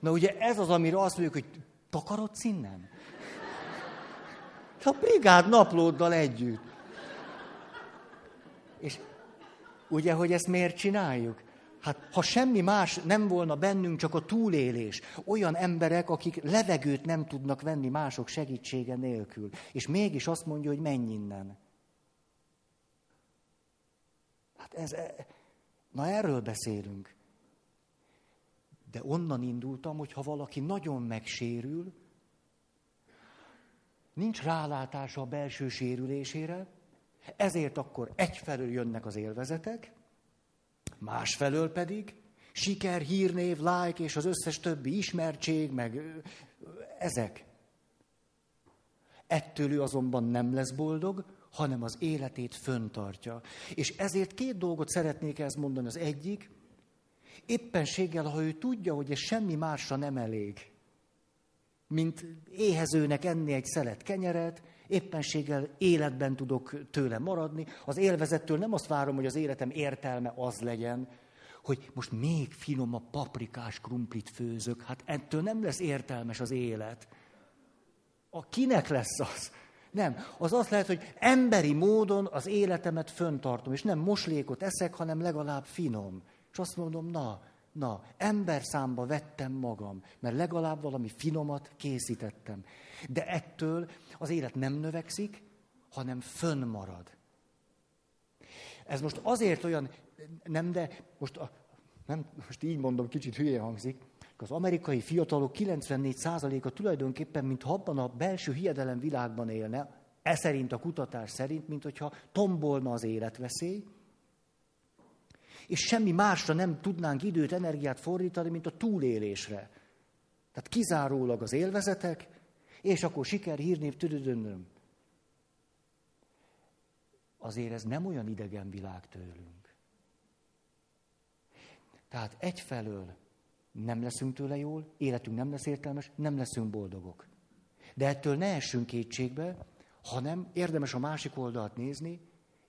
Na ugye ez az, amire azt mondjuk, hogy takarodsz innen? A brigád naplóddal együtt. És ugye, hogy ezt miért csináljuk? Hát ha semmi más nem volna bennünk, csak a túlélés. Olyan emberek, akik levegőt nem tudnak venni mások segítsége nélkül. És mégis azt mondja, hogy menj innen. Hát ez, e, na erről beszélünk. De onnan indultam, hogy ha valaki nagyon megsérül, nincs rálátása a belső sérülésére, ezért akkor egyfelől jönnek az élvezetek, másfelől pedig siker, hírnév, like és az összes többi ismertség, meg ezek. Ettől ő azonban nem lesz boldog, hanem az életét föntartja. És ezért két dolgot szeretnék ezt mondani. Az egyik, éppenséggel, ha ő tudja, hogy ez semmi másra nem elég, mint éhezőnek enni egy szelet kenyeret, éppenséggel életben tudok tőle maradni. Az élvezettől nem azt várom, hogy az életem értelme az legyen, hogy most még finom a paprikás krumplit főzök. Hát ettől nem lesz értelmes az élet. A kinek lesz az? Nem. Az azt lehet, hogy emberi módon az életemet föntartom, és nem moslékot eszek, hanem legalább finom. És azt mondom, na, na, ember számba vettem magam, mert legalább valami finomat készítettem. De ettől az élet nem növekszik, hanem fönnmarad. Ez most azért olyan, nem, de most, a, nem, most így mondom, kicsit hülye hangzik, az amerikai fiatalok 94%-a tulajdonképpen, mintha abban a belső hiedelem világban élne, e szerint a kutatás szerint, mint hogyha tombolna az életveszély, és semmi másra nem tudnánk időt, energiát fordítani, mint a túlélésre. Tehát kizárólag az élvezetek, és akkor siker, hírnév, tüdödönnöm. Azért ez nem olyan idegen világ tőlünk. Tehát egyfelől nem leszünk tőle jól, életünk nem lesz értelmes, nem leszünk boldogok. De ettől ne essünk kétségbe, hanem érdemes a másik oldalt nézni,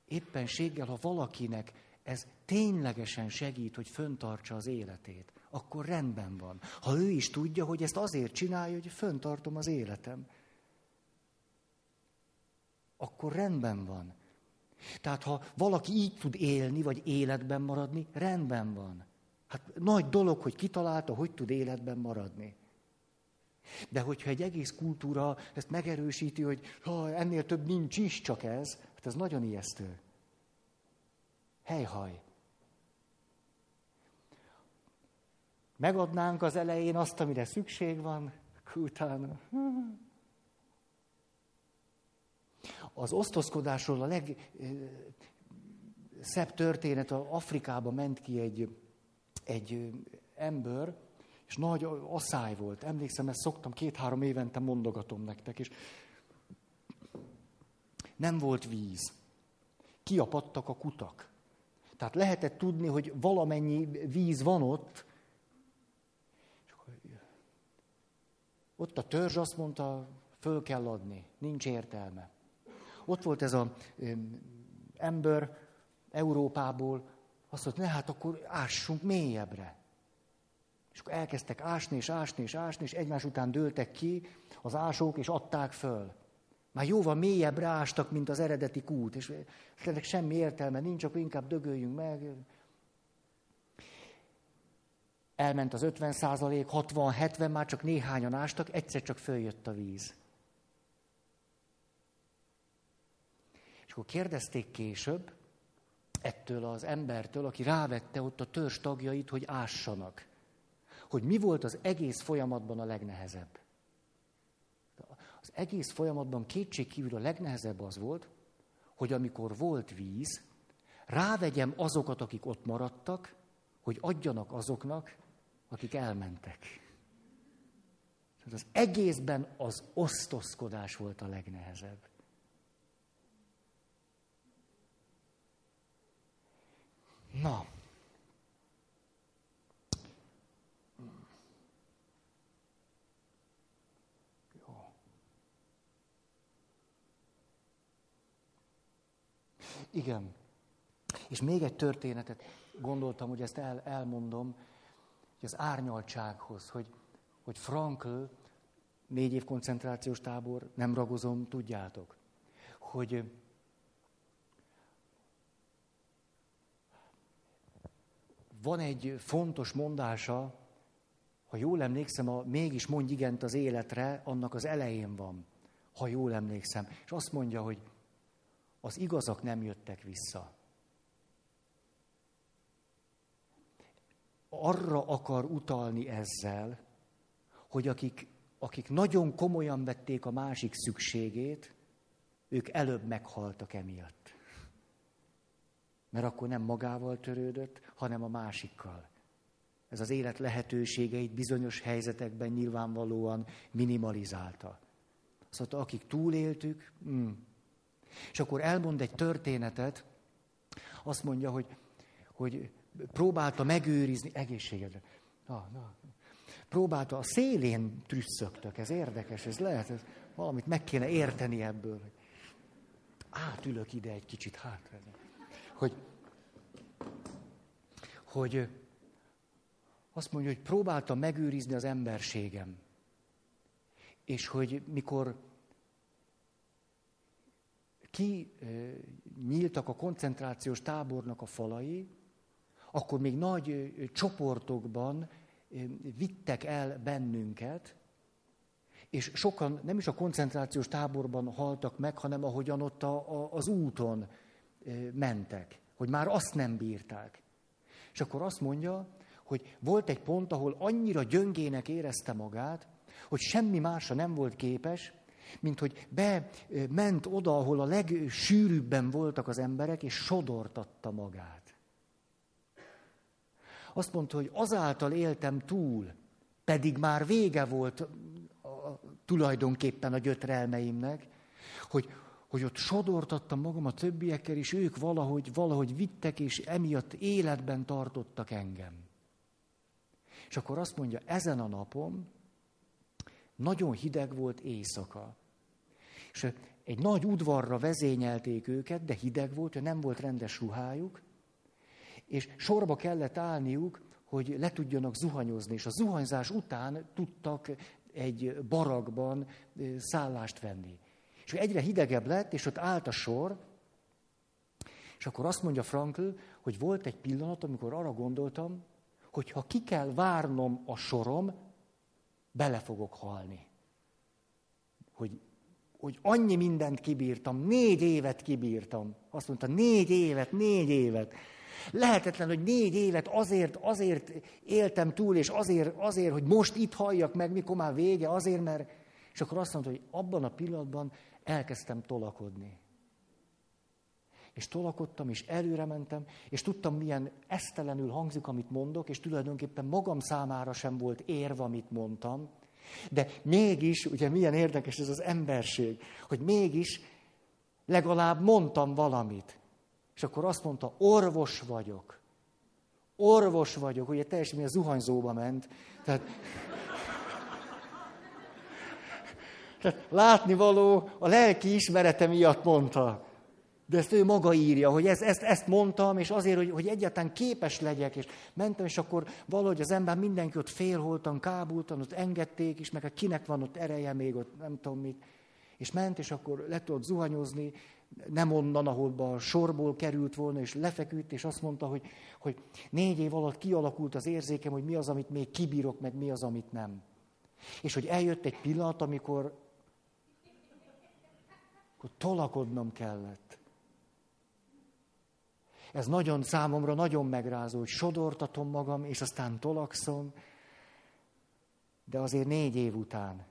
éppenséggel, ha valakinek ez ténylegesen segít, hogy föntartsa az életét, akkor rendben van. Ha ő is tudja, hogy ezt azért csinálja, hogy föntartom az életem, akkor rendben van. Tehát ha valaki így tud élni, vagy életben maradni, rendben van. Hát nagy dolog, hogy kitalálta, hogy tud életben maradni. De hogyha egy egész kultúra ezt megerősíti, hogy ha, ennél több nincs is, csak ez, hát ez nagyon ijesztő. Helyhaj. Megadnánk az elején azt, amire szükség van, utána. Az osztozkodásról a legszebb történet, a Afrikába ment ki egy, egy ember, és nagy asszály volt. Emlékszem, ezt szoktam, két-három évente mondogatom nektek, és nem volt víz. Kiapadtak a kutak. Tehát lehetett tudni, hogy valamennyi víz van ott. Ott a törzs azt mondta, föl kell adni, nincs értelme. Ott volt ez az ember Európából, azt mondta, ne hát akkor ássunk mélyebbre. És akkor elkezdtek ásni, és ásni, és ásni, és egymás után dőltek ki az ásók, és adták föl. Már jóval mélyebb rástak, mint az eredeti kút, és ennek semmi értelme nincs, akkor inkább dögöljünk meg. Elment az 50 százalék, 60, 70, már csak néhányan ástak, egyszer csak följött a víz. És akkor kérdezték később ettől az embertől, aki rávette ott a törzs tagjait, hogy ássanak, hogy mi volt az egész folyamatban a legnehezebb. Az egész folyamatban kétségkívül a legnehezebb az volt, hogy amikor volt víz, rávegyem azokat, akik ott maradtak, hogy adjanak azoknak, akik elmentek. Tehát az egészben az osztozkodás volt a legnehezebb. Na. Igen. És még egy történetet gondoltam, hogy ezt el, elmondom, hogy az árnyaltsághoz, hogy, hogy Frankl, négy év koncentrációs tábor, nem ragozom, tudjátok, hogy van egy fontos mondása, ha jól emlékszem, a mégis mondj igent az életre, annak az elején van, ha jól emlékszem. És azt mondja, hogy az igazak nem jöttek vissza. Arra akar utalni ezzel, hogy akik, akik nagyon komolyan vették a másik szükségét, ők előbb meghaltak emiatt mert akkor nem magával törődött, hanem a másikkal. Ez az élet lehetőségeit bizonyos helyzetekben nyilvánvalóan minimalizálta. Mondta, akik túléltük, mm. És akkor elmond egy történetet, azt mondja, hogy, hogy próbálta megőrizni egészségedre. Na, na. Próbálta, a szélén trüsszögtök, ez érdekes, ez lehet, ez valamit meg kéne érteni ebből. Átülök ide egy kicsit hátra hogy, hogy azt mondja, hogy próbáltam megőrizni az emberségem. És hogy mikor ki nyíltak a koncentrációs tábornak a falai, akkor még nagy csoportokban vittek el bennünket, és sokan nem is a koncentrációs táborban haltak meg, hanem ahogyan ott a, a, az úton mentek, hogy már azt nem bírták. És akkor azt mondja, hogy volt egy pont, ahol annyira gyöngének érezte magát, hogy semmi másra nem volt képes, mint hogy bement oda, ahol a legsűrűbben voltak az emberek, és sodortatta magát. Azt mondta, hogy azáltal éltem túl, pedig már vége volt a, tulajdonképpen a gyötrelmeimnek, hogy hogy ott sodortattam magam a többiekkel, és ők valahogy, valahogy vittek, és emiatt életben tartottak engem. És akkor azt mondja, ezen a napon nagyon hideg volt éjszaka. És egy nagy udvarra vezényelték őket, de hideg volt, hogy nem volt rendes ruhájuk, és sorba kellett állniuk, hogy le tudjanak zuhanyozni, és a zuhanyzás után tudtak egy barakban szállást venni. És egyre hidegebb lett, és ott állt a sor, és akkor azt mondja Frankl, hogy volt egy pillanat, amikor arra gondoltam, hogy ha ki kell várnom a sorom, bele fogok halni. Hogy, hogy annyi mindent kibírtam, négy évet kibírtam. Azt mondta, négy évet, négy évet. Lehetetlen, hogy négy évet azért, azért éltem túl, és azért, azért, hogy most itt halljak meg, mikor már vége, azért, mert... És akkor azt mondta, hogy abban a pillanatban elkezdtem tolakodni. És tolakodtam, és előre mentem, és tudtam, milyen esztelenül hangzik, amit mondok, és tulajdonképpen magam számára sem volt érve, amit mondtam. De mégis, ugye milyen érdekes ez az emberség, hogy mégis legalább mondtam valamit. És akkor azt mondta, orvos vagyok. Orvos vagyok, ugye teljesen mi a zuhanyzóba ment. Tehát Tehát látnivaló a lelki ismerete miatt mondta. De ezt ő maga írja, hogy ezt, ezt, ezt mondtam, és azért, hogy, hogy egyáltalán képes legyek, és mentem, és akkor valahogy az ember mindenki ott félholtan, kábultan, ott engedték is, meg a kinek van ott ereje még ott, nem tudom mit. És ment, és akkor le tudott zuhanyozni, nem onnan, ahol a sorból került volna, és lefeküdt, és azt mondta, hogy, hogy négy év alatt kialakult az érzékem, hogy mi az, amit még kibírok, meg mi az, amit nem. És hogy eljött egy pillanat, amikor akkor tolakodnom kellett. Ez nagyon számomra nagyon megrázó, hogy sodortatom magam, és aztán tolakszom, de azért négy év után,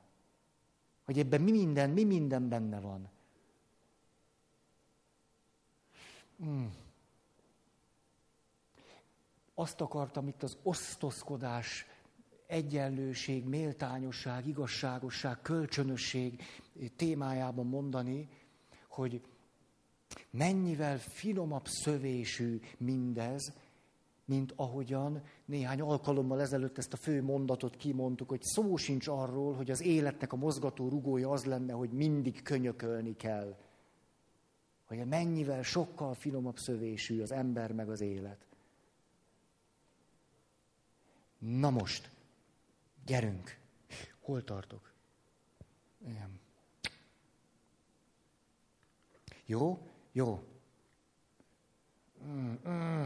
hogy ebben mi minden, mi minden benne van. Hmm. Azt akartam itt az osztozkodás, egyenlőség, méltányosság, igazságosság, kölcsönösség témájában mondani, hogy mennyivel finomabb szövésű mindez, mint ahogyan néhány alkalommal ezelőtt ezt a fő mondatot kimondtuk, hogy szó sincs arról, hogy az életnek a mozgató rugója az lenne, hogy mindig könyökölni kell. Hogy mennyivel sokkal finomabb szövésű az ember meg az élet. Na most, gyerünk. Hol tartok? Igen. Jó? Jó. Mm, mm.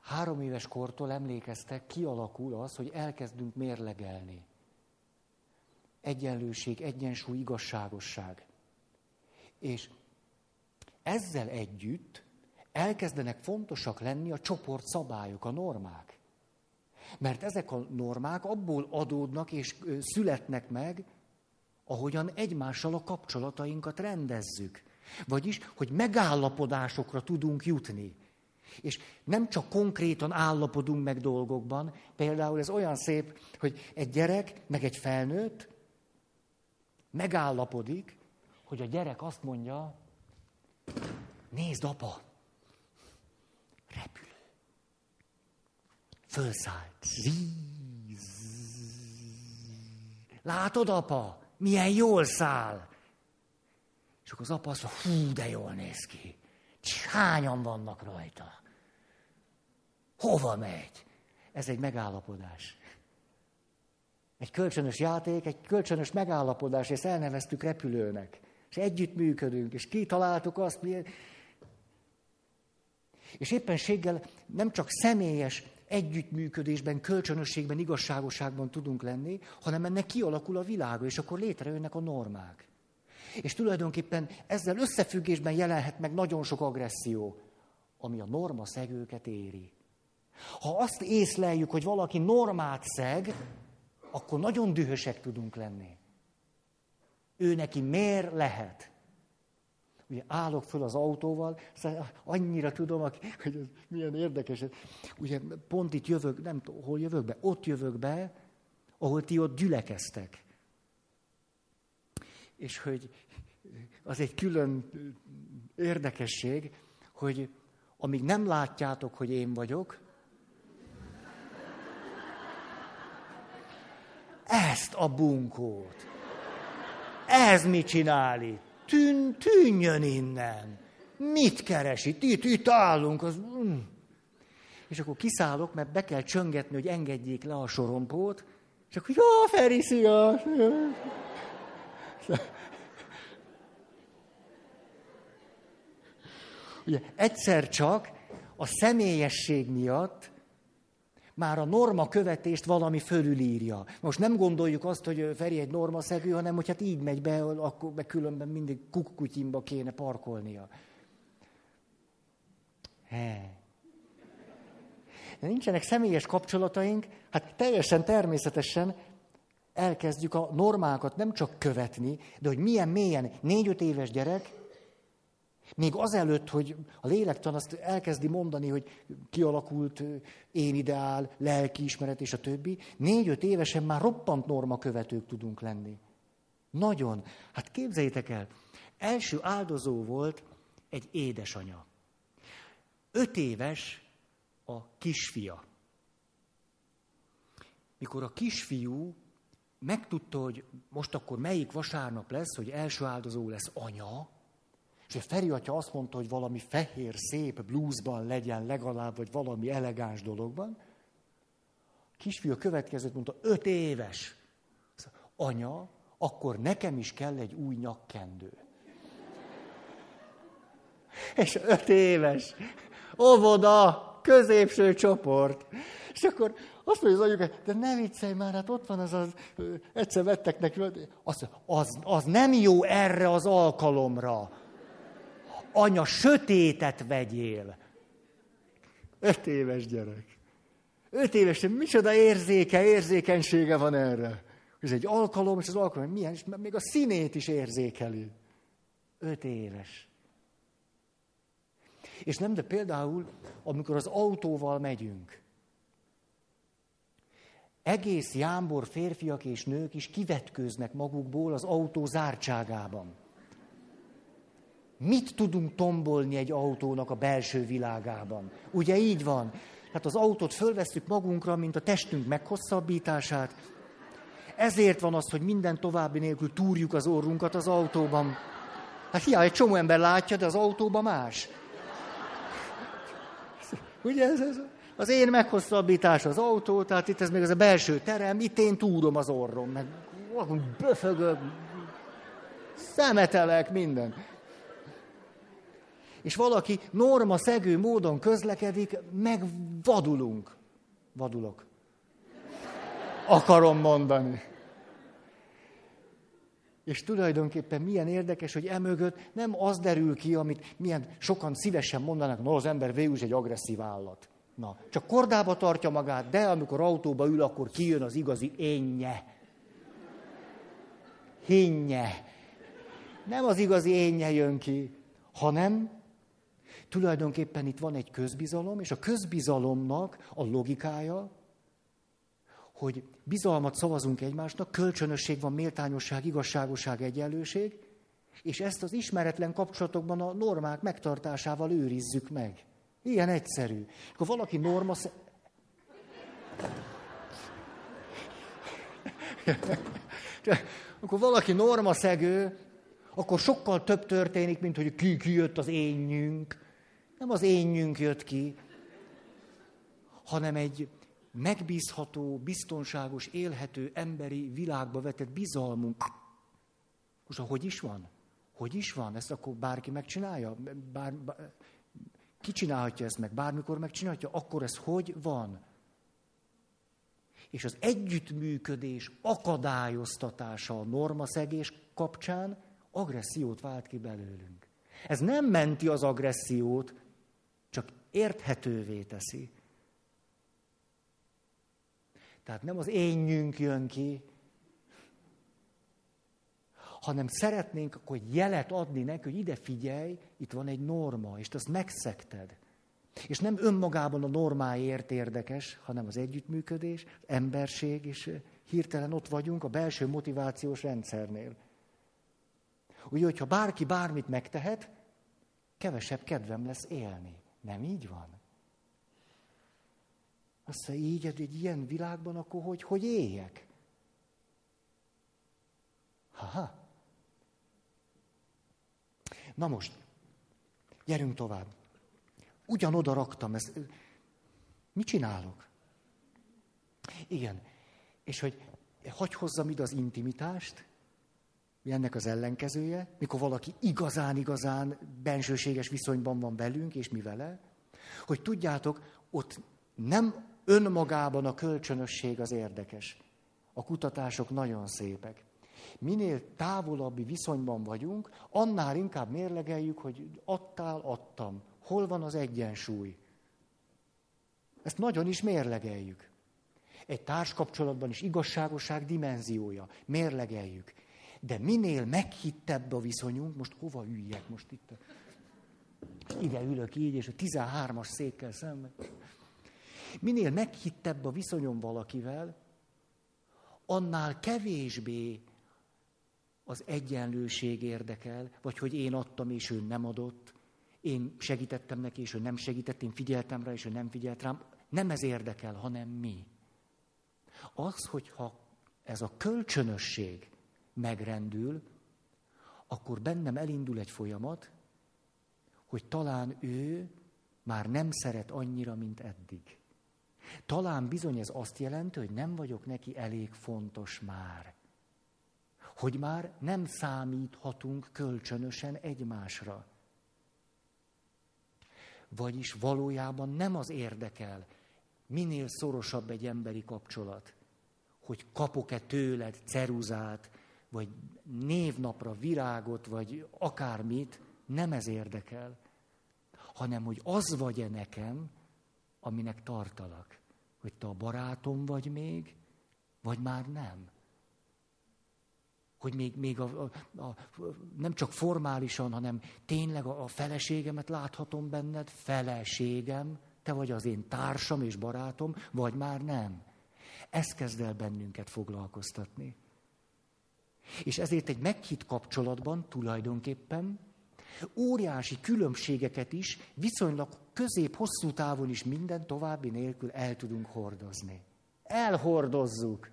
Három éves kortól emlékeztek, kialakul az, hogy elkezdünk mérlegelni. Egyenlőség, egyensúly, igazságosság. És ezzel együtt elkezdenek fontosak lenni a csoport szabályok, a normák. Mert ezek a normák abból adódnak és születnek meg, ahogyan egymással a kapcsolatainkat rendezzük. Vagyis, hogy megállapodásokra tudunk jutni. És nem csak konkrétan állapodunk meg dolgokban, például ez olyan szép, hogy egy gyerek, meg egy felnőtt megállapodik, hogy a gyerek azt mondja, nézd apa, repülő. Fölszállt. Látod, apa? Milyen jól száll. És akkor az apa azt mondja, hú, de jól néz ki. Hányan vannak rajta? Hova megy? Ez egy megállapodás. Egy kölcsönös játék, egy kölcsönös megállapodás, és elneveztük repülőnek. És együtt működünk, és kitaláltuk azt, milyen... És éppenséggel nem csak személyes együttműködésben, kölcsönösségben, igazságosságban tudunk lenni, hanem ennek kialakul a világa, és akkor létrejönnek a normák. És tulajdonképpen ezzel összefüggésben jelenhet meg nagyon sok agresszió, ami a norma szegőket éri. Ha azt észleljük, hogy valaki normát szeg, akkor nagyon dühösek tudunk lenni. Ő neki miért lehet? Ugye állok föl az autóval, szóval annyira tudom, hogy ez milyen érdekes. Ugye pont itt jövök, nem tudom, hol jövök be, ott jövök be, ahol ti ott gyülekeztek. És hogy az egy külön érdekesség, hogy amíg nem látjátok, hogy én vagyok, ezt a bunkót, ez mit csinál itt? Tűn, tűnjön innen. Mit keres itt? Itt, itt állunk. Az... Mm. És akkor kiszállok, mert be kell csöngetni, hogy engedjék le a sorompót, és akkor, jó, Feri, szia! Ugye, egyszer csak a személyesség miatt már a norma követést valami fölülírja. Most nem gondoljuk azt, hogy Feri egy szegő, hanem hogy hát így megy be, akkor be különben mindig kukkutyimba kéne parkolnia. He. De nincsenek személyes kapcsolataink, hát teljesen természetesen elkezdjük a normákat nem csak követni, de hogy milyen mélyen négy-öt éves gyerek még azelőtt, hogy a lélektan azt elkezdi mondani, hogy kialakult én ideál, lelkiismeret és a többi, négy-öt évesen már roppant norma követők tudunk lenni. Nagyon. Hát képzeljétek el, első áldozó volt egy édesanya. Öt éves a kisfia. Mikor a kisfiú megtudta, hogy most akkor melyik vasárnap lesz, hogy első áldozó lesz anya, és a Feri atya azt mondta, hogy valami fehér, szép blúzban legyen legalább, vagy valami elegáns dologban. A kisfiú a következőt mondta, öt éves. Anya, akkor nekem is kell egy új nyakkendő. És öt éves. Óvoda! középső csoport. És akkor azt mondja az anyuka, de ne viccelj már, hát ott van az, az egyszer vettek neki, az, az, az nem jó erre az alkalomra. Anya, sötétet vegyél. Öt éves gyerek. Öt éves, micsoda érzéke, érzékenysége van erre. Ez egy alkalom, és az alkalom milyen, és még a színét is érzékeli. Öt éves. És nem, de például, amikor az autóval megyünk, egész jámbor férfiak és nők is kivetkőznek magukból az autó zártságában. Mit tudunk tombolni egy autónak a belső világában? Ugye így van. Hát az autót fölvesztük magunkra, mint a testünk meghosszabbítását. Ezért van az, hogy minden további nélkül túrjuk az orrunkat az autóban. Hát hiába egy csomó ember látja, de az autóban más. Ugye ez, ez az én meghosszabbítás az autó, tehát itt ez még az a belső terem, itt én túrom az orrom, meg böfögök, szemetelek, minden. És valaki norma szegő módon közlekedik, meg vadulunk. Vadulok. Akarom mondani. És tulajdonképpen milyen érdekes, hogy emögött nem az derül ki, amit milyen sokan szívesen mondanak, no, az ember végül is egy agresszív állat. Na, csak kordába tartja magát, de amikor autóba ül, akkor kijön az igazi énje. Hinnye. Nem az igazi énje jön ki, hanem tulajdonképpen itt van egy közbizalom, és a közbizalomnak a logikája, hogy bizalmat szavazunk egymásnak, kölcsönösség van, méltányosság, igazságosság, egyenlőség, és ezt az ismeretlen kapcsolatokban a normák megtartásával őrizzük meg. Ilyen egyszerű. Akkor valaki norma... akkor valaki normaszegő, akkor sokkal több történik, mint hogy ki, ki jött az énnyünk. Nem az énnyünk jött ki, hanem egy megbízható, biztonságos, élhető emberi világba vetett bizalmunk. Most hogy is van? Hogy is van? Ezt akkor bárki megcsinálja? Bár, bár, ki csinálhatja ezt meg? Bármikor megcsinálhatja? Akkor ez hogy van? És az együttműködés akadályoztatása a normaszegés kapcsán agressziót vált ki belőlünk. Ez nem menti az agressziót, érthetővé teszi. Tehát nem az énnyünk jön ki, hanem szeretnénk akkor jelet adni neki, hogy ide figyelj, itt van egy norma, és te azt megszekted. És nem önmagában a normáért érdekes, hanem az együttműködés, az emberség, és hirtelen ott vagyunk a belső motivációs rendszernél. Ugye, hogyha bárki bármit megtehet, kevesebb kedvem lesz élni. Nem így van? Azt mondja, így, egy ilyen világban, akkor hogy, hogy éljek? Ha-ha. Na most, gyerünk tovább. Ugyanoda raktam ezt. Mit csinálok? Igen. És hogy hogy hozzam ide az intimitást, mi ennek az ellenkezője, mikor valaki igazán-igazán bensőséges viszonyban van velünk, és mi vele, hogy tudjátok, ott nem önmagában a kölcsönösség az érdekes. A kutatások nagyon szépek. Minél távolabbi viszonyban vagyunk, annál inkább mérlegeljük, hogy adtál, adtam. Hol van az egyensúly? Ezt nagyon is mérlegeljük. Egy társkapcsolatban is igazságosság dimenziója. Mérlegeljük. De minél meghittebb a viszonyunk, most hova üljek most itt? Ide ülök így, és a 13-as székkel szemben. Minél meghittebb a viszonyom valakivel, annál kevésbé az egyenlőség érdekel, vagy hogy én adtam, és ő nem adott, én segítettem neki, és ő nem segített, én figyeltem rá, és ő nem figyelt rám. Nem ez érdekel, hanem mi. Az, hogyha ez a kölcsönösség megrendül, akkor bennem elindul egy folyamat, hogy talán ő már nem szeret annyira, mint eddig. Talán bizony ez azt jelenti, hogy nem vagyok neki elég fontos már. Hogy már nem számíthatunk kölcsönösen egymásra. Vagyis valójában nem az érdekel, minél szorosabb egy emberi kapcsolat, hogy kapok-e tőled ceruzát, vagy névnapra virágot, vagy akármit, nem ez érdekel, hanem hogy az vagy-e nekem, aminek tartalak. Hogy te a barátom vagy még, vagy már nem. Hogy még, még a, a, a, nem csak formálisan, hanem tényleg a, a feleségemet láthatom benned, feleségem, te vagy az én társam és barátom, vagy már nem. Ez kezd el bennünket foglalkoztatni. És ezért egy meghitt kapcsolatban tulajdonképpen óriási különbségeket is viszonylag közép-hosszú távon is minden további nélkül el tudunk hordozni. Elhordozzuk.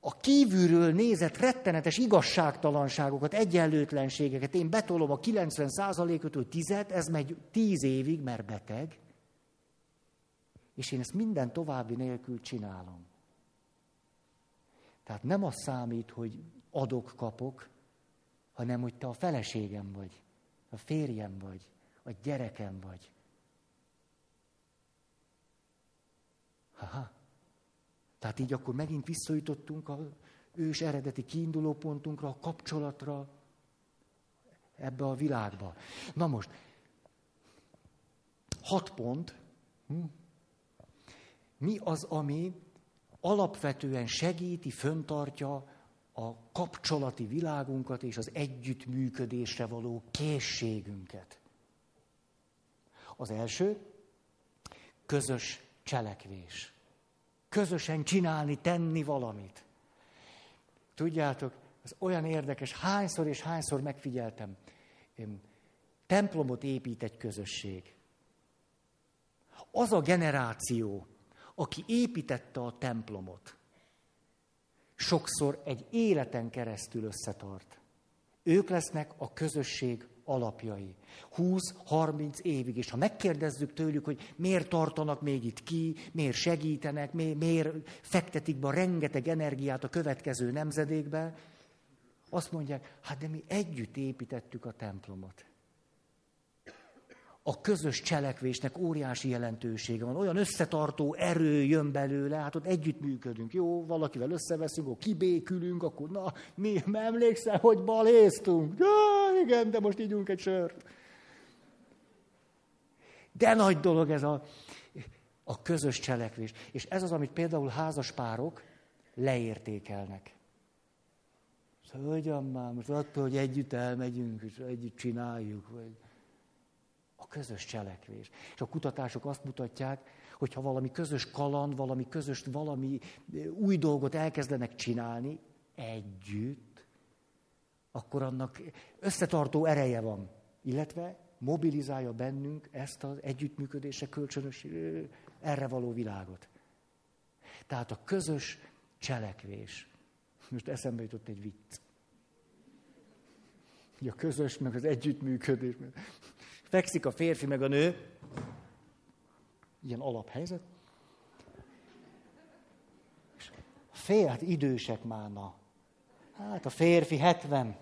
A kívülről nézett rettenetes igazságtalanságokat, egyenlőtlenségeket, én betolom a 90%-ot, hogy tizet, ez megy tíz évig, mert beteg, és én ezt minden további nélkül csinálom. Tehát nem az számít, hogy adok, kapok, hanem hogy te a feleségem vagy, a férjem vagy, a gyerekem vagy. Haha. Tehát így akkor megint visszajutottunk a ős eredeti kiinduló pontunkra, a kapcsolatra, ebbe a világba. Na most, hat pont. Hm? Mi az, ami alapvetően segíti, föntartja a kapcsolati világunkat és az együttműködésre való készségünket. Az első, közös cselekvés. Közösen csinálni, tenni valamit. Tudjátok, ez olyan érdekes, hányszor és hányszor megfigyeltem. Templomot épít egy közösség. Az a generáció, aki építette a templomot, sokszor egy életen keresztül összetart. Ők lesznek a közösség alapjai. 20-30 évig. És ha megkérdezzük tőlük, hogy miért tartanak még itt ki, miért segítenek, miért fektetik be rengeteg energiát a következő nemzedékbe, azt mondják, hát de mi együtt építettük a templomot a közös cselekvésnek óriási jelentősége van. Olyan összetartó erő jön belőle, hát ott együttműködünk. Jó, valakivel összeveszünk, akkor kibékülünk, akkor na, mi emlékszel, hogy baléztunk? Ja, igen, de most ígyunk egy sört. De nagy dolog ez a, a közös cselekvés. És ez az, amit például házaspárok leértékelnek. Szóval, hogyan már, most attól, hogy együtt elmegyünk, és együtt csináljuk, vagy a közös cselekvés. És a kutatások azt mutatják, hogy ha valami közös kaland, valami közös, valami új dolgot elkezdenek csinálni együtt, akkor annak összetartó ereje van, illetve mobilizálja bennünk ezt az együttműködése kölcsönös erre való világot. Tehát a közös cselekvés. Most eszembe jutott egy vicc. A közös, meg az együttműködés. Fekszik a férfi meg a nő. Ilyen alaphelyzet. És fél, hát idősek már na. Hát a férfi 70.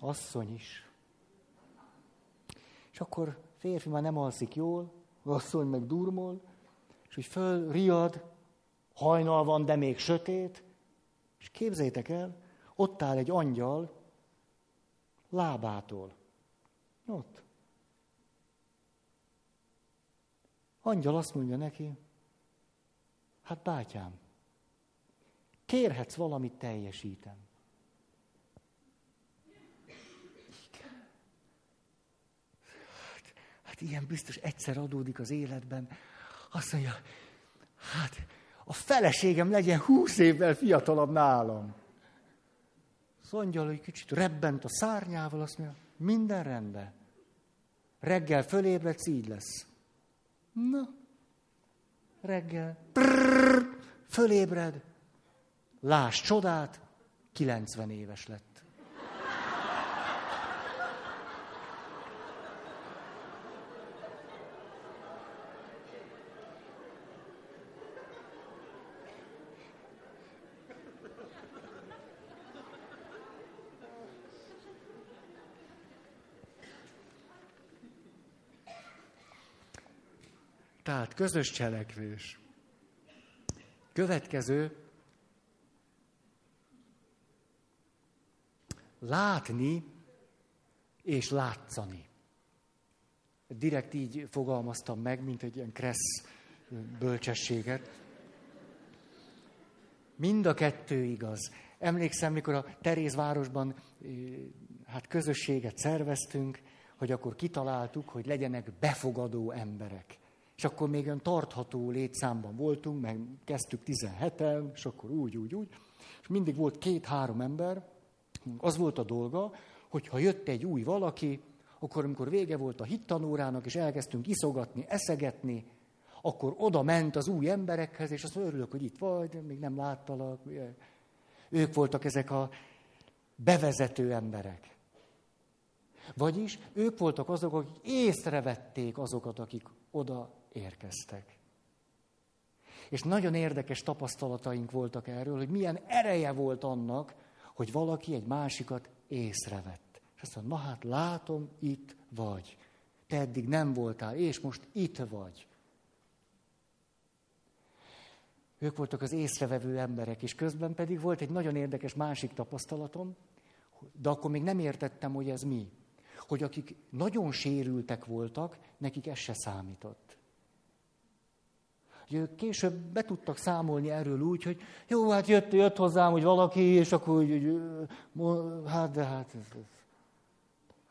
Asszony is. És akkor férfi már nem alszik jól, asszony meg durmol, és úgy föl riad, hajnal van, de még sötét, és képzétek el, ott áll egy angyal lábától. Ott. Angyal azt mondja neki, hát bátyám, kérhetsz valamit, teljesítem. Hát, hát ilyen biztos egyszer adódik az életben. Azt mondja, hát a feleségem legyen húsz évvel fiatalabb nálam. Az angyal egy kicsit rebbent a szárnyával, azt mondja, minden rendben. Reggel fölébredsz, így lesz. Na, reggel, prrr, fölébred, láss csodát, 90 éves lett. Tehát közös cselekvés. Következő. Látni és látszani. Direkt így fogalmaztam meg, mint egy ilyen kressz bölcsességet. Mind a kettő igaz. Emlékszem, mikor a Terézvárosban hát közösséget szerveztünk, hogy akkor kitaláltuk, hogy legyenek befogadó emberek. És akkor még olyan tartható létszámban voltunk, meg kezdtük 17-en, és akkor úgy, úgy, úgy. És mindig volt két-három ember. Az volt a dolga, hogy ha jött egy új valaki, akkor amikor vége volt a hittanórának, és elkezdtünk iszogatni, eszegetni, akkor oda ment az új emberekhez, és azt örülök, hogy itt vagy, még nem láttalak. Ők voltak ezek a bevezető emberek. Vagyis ők voltak azok, akik észrevették azokat, akik oda érkeztek. És nagyon érdekes tapasztalataink voltak erről, hogy milyen ereje volt annak, hogy valaki egy másikat észrevett. És azt mondja, na hát látom, itt vagy. Te eddig nem voltál, és most itt vagy. Ők voltak az észrevevő emberek, és közben pedig volt egy nagyon érdekes másik tapasztalatom, de akkor még nem értettem, hogy ez mi. Hogy akik nagyon sérültek voltak, nekik ez se számított. Hogy ők később be tudtak számolni erről úgy, hogy jó, hát jött, jött hozzám, hogy valaki, és akkor úgy, hát de hát, ez, ez,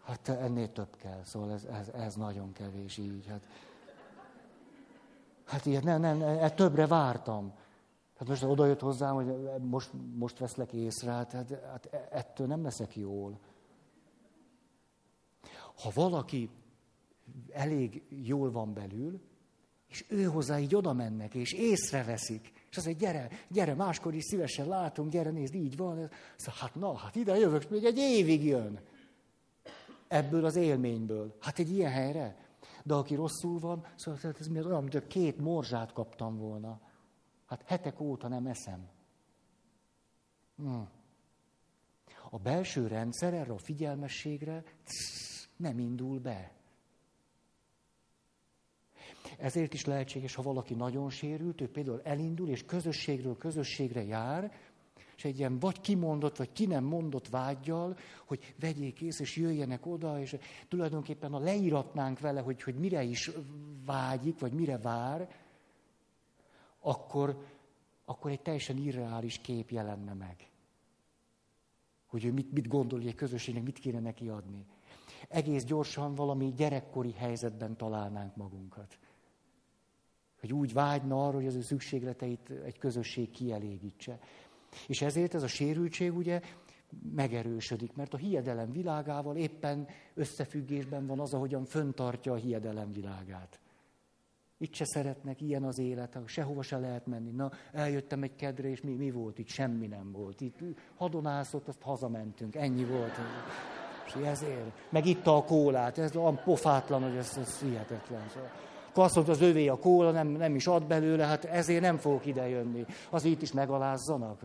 hát ennél több kell, szóval ez, ez, ez nagyon kevés így. Hát, hát ilyet nem, nem, nem, többre vártam. Hát most oda jött hozzám, hogy most, most veszlek észre, hát, hát, hát ettől nem leszek jól. Ha valaki elég jól van belül, és ő hozzá így oda mennek, és észreveszik, és az egy gyere, gyere, máskor is szívesen látunk, gyere, nézd, így van. Szóval, hát na, hát ide jövök, még egy évig jön. Ebből az élményből. Hát egy ilyen helyre. De aki rosszul van, szóval ez mi olyan, mint két morzsát kaptam volna. Hát hetek óta nem eszem. Hmm. A belső rendszer erre a figyelmességre nem indul be. Ezért is lehetséges, ha valaki nagyon sérült, ő például elindul, és közösségről közösségre jár, és egy ilyen vagy kimondott, vagy ki nem mondott vágyjal, hogy vegyék ész, és jöjjenek oda, és tulajdonképpen ha leíratnánk vele, hogy, hogy mire is vágyik, vagy mire vár, akkor, akkor egy teljesen irreális kép jelenne meg. Hogy ő mit, mit gondol, hogy egy közösségnek mit kéne neki adni. Egész gyorsan valami gyerekkori helyzetben találnánk magunkat. Hogy úgy vágyna arra, hogy az ő szükségleteit egy közösség kielégítse. És ezért ez a sérültség ugye megerősödik, mert a hiedelem világával éppen összefüggésben van az, ahogyan föntartja a hiedelem világát. Itt se szeretnek, ilyen az élet, sehova se lehet menni. Na, eljöttem egy kedre, és mi, mi volt itt? Semmi nem volt. Itt hadonászott, azt hazamentünk. Ennyi volt. És ezért. Meg itt a kólát. Ez olyan pofátlan, hogy ez, ez hihetetlen. Szóval. Akkor azt mondta, az övé a kóla, nem, nem is ad belőle, hát ezért nem fogok idejönni. Az itt is megalázzanak.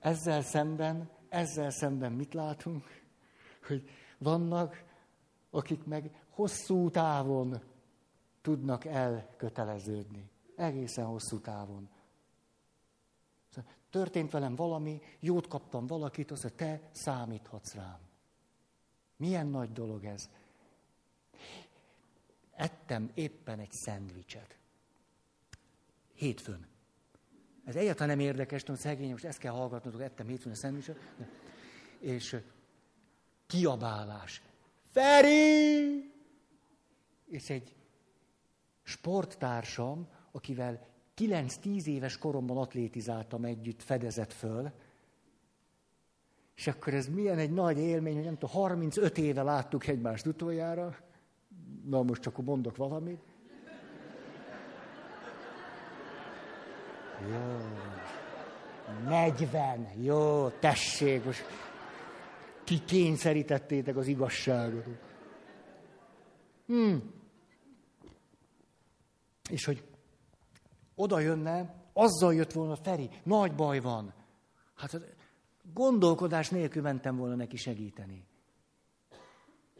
Ezzel szemben, ezzel szemben mit látunk? Hogy vannak, akik meg hosszú távon tudnak elköteleződni. Egészen hosszú távon. Szóval történt velem valami, jót kaptam valakit, azt mondja, te számíthatsz rám. Milyen nagy dolog ez. Ettem éppen egy szendvicset. Hétfőn. Ez egyáltalán nem érdekes, tudom, szegény, most ezt kell hallgatnotok, ettem hétfőn a szendvicset. És kiabálás. Feri! és egy sporttársam, akivel 9-10 éves koromban atlétizáltam együtt, fedezett föl, és akkor ez milyen egy nagy élmény, hogy nem tudom, 35 éve láttuk egymást utoljára, na most csak mondok valamit. Jó. 40. Jó, tessék, most kikényszerítettétek az igazságot. Hmm és hogy oda jönne, azzal jött volna Feri, nagy baj van. Hát gondolkodás nélkül mentem volna neki segíteni.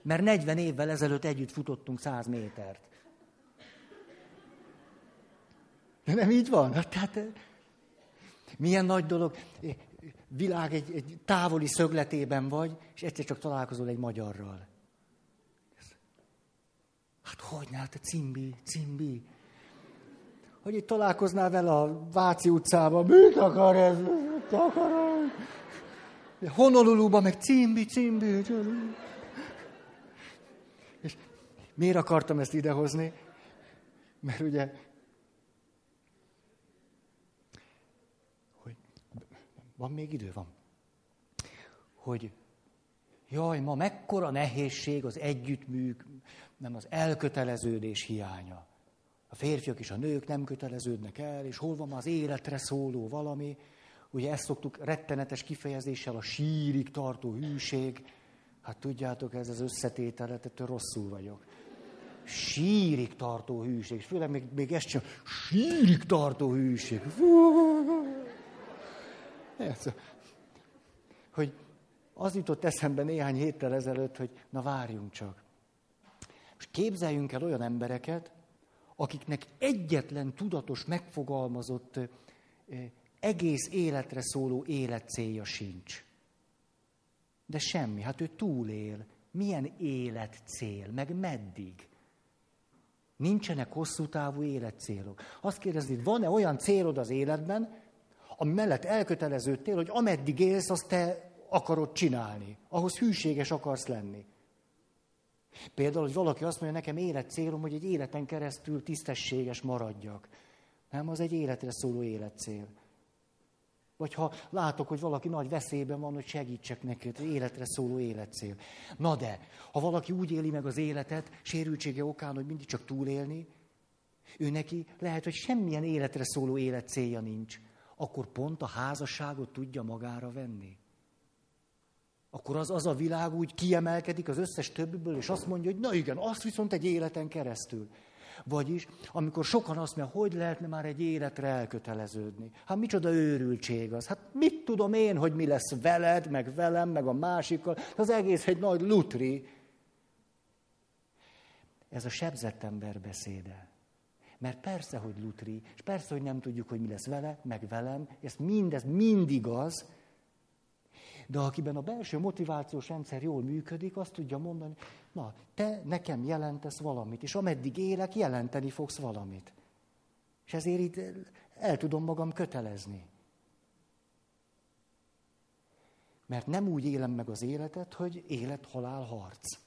Mert 40 évvel ezelőtt együtt futottunk 100 métert. De nem így van? Hát, tehát, eh, milyen nagy dolog. Eh, világ egy, egy távoli szögletében vagy, és egyszer csak találkozol egy magyarral. Hát hogy ne, hát a cimbi, cimbi. Hogy itt találkoznál vele a Váci utcában, mit akar ez? Mit akar ez? Honoluluban meg cimbi, cimbi. És miért akartam ezt idehozni? Mert ugye, hogy van még idő, van. Hogy jaj, ma mekkora nehézség az együttműk, nem az elköteleződés hiánya. A férfiak és a nők nem köteleződnek el, és hol van az életre szóló valami. Ugye ezt szoktuk rettenetes kifejezéssel a sírig tartó hűség. Hát tudjátok, ez az összetétel, ettől rosszul vagyok. Sírig tartó hűség, és főleg még, még ezt sem, sírig tartó hűség. Hogy az jutott eszembe néhány héttel ezelőtt, hogy na várjunk csak. Most képzeljünk el olyan embereket, akiknek egyetlen tudatos, megfogalmazott, egész életre szóló életcélja sincs. De semmi, hát ő túlél. Milyen életcél, meg meddig? Nincsenek hosszú távú életcélok. Azt kérdezni, van-e olyan célod az életben, ami mellett elköteleződtél, hogy ameddig élsz, azt te akarod csinálni. Ahhoz hűséges akarsz lenni. Például, hogy valaki azt mondja, nekem életcélom, hogy egy életen keresztül tisztességes maradjak. Nem, az egy életre szóló életcél. Vagy ha látok, hogy valaki nagy veszélyben van, hogy segítsek neki, az életre szóló életcél. Na de, ha valaki úgy éli meg az életet, sérültsége okán, hogy mindig csak túlélni, ő neki lehet, hogy semmilyen életre szóló életcélja nincs, akkor pont a házasságot tudja magára venni. Akkor az, az a világ úgy kiemelkedik az összes többiből, és azt mondja, hogy na igen, azt viszont egy életen keresztül. Vagyis, amikor sokan azt mondják, hogy lehetne már egy életre elköteleződni. Hát micsoda őrültség az. Hát mit tudom én, hogy mi lesz veled, meg velem, meg a másikkal. Az egész egy nagy lutri. Ez a sebzett ember beszéde. Mert persze, hogy lutri, és persze, hogy nem tudjuk, hogy mi lesz vele, meg velem, ez mindez mind igaz, de akiben a belső motivációs rendszer jól működik, azt tudja mondani, na, te nekem jelentesz valamit, és ameddig élek, jelenteni fogsz valamit. És ezért itt el tudom magam kötelezni. Mert nem úgy élem meg az életet, hogy élet-halál harc.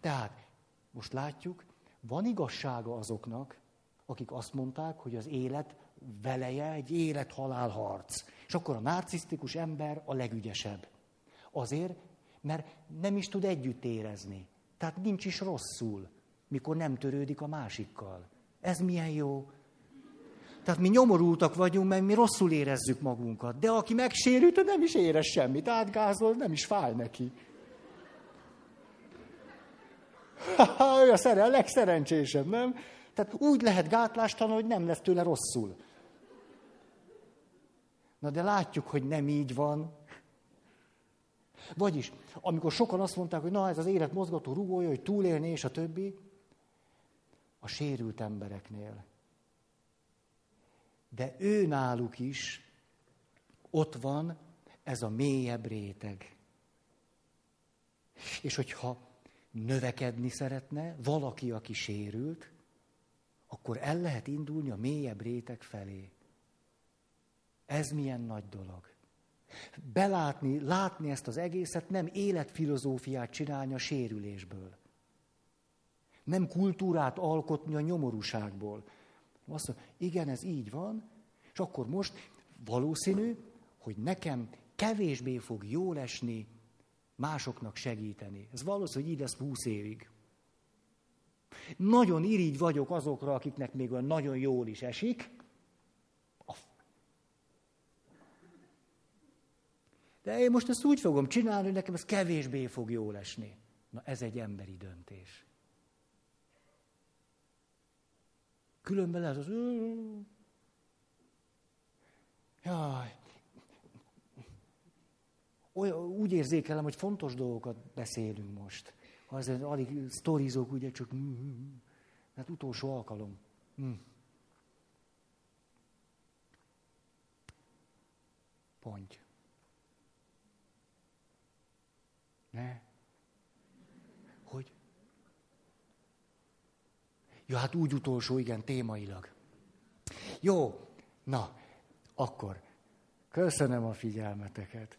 Tehát most látjuk, van igazsága azoknak, akik azt mondták, hogy az élet veleje egy élet-halál harc. És akkor a narcisztikus ember a legügyesebb. Azért, mert nem is tud együtt érezni. Tehát nincs is rosszul, mikor nem törődik a másikkal. Ez milyen jó. Tehát mi nyomorultak vagyunk, mert mi rosszul érezzük magunkat. De aki megsérült, nem is érez semmit. Átgázol, nem is fáj neki. ő a szere, a legszerencsésebb, nem? Tehát úgy lehet gátlástalan, hogy nem lesz tőle rosszul. Na de látjuk, hogy nem így van. Vagyis, amikor sokan azt mondták, hogy na ez az élet mozgató rugója, hogy túlélni és a többi, a sérült embereknél. De ő náluk is ott van ez a mélyebb réteg. És hogyha növekedni szeretne valaki, aki sérült, akkor el lehet indulni a mélyebb réteg felé. Ez milyen nagy dolog. Belátni, látni ezt az egészet, nem életfilozófiát csinálni a sérülésből. Nem kultúrát alkotni a nyomorúságból. Azt mondja, igen, ez így van, és akkor most valószínű, hogy nekem kevésbé fog jól esni másoknak segíteni. Ez valószínű, hogy így lesz húsz évig. Nagyon irigy vagyok azokra, akiknek még olyan nagyon jól is esik, De én most ezt úgy fogom csinálni, hogy nekem ez kevésbé fog jól esni. Na ez egy emberi döntés. Különben ez az... Jaj. Olyan, úgy érzékelem, hogy fontos dolgokat beszélünk most. Azért alig sztorizok, ugye csak... Hát utolsó alkalom. Pont. Ne? Hogy? Ja, hát úgy utolsó, igen, témailag. Jó, na, akkor köszönöm a figyelmeteket.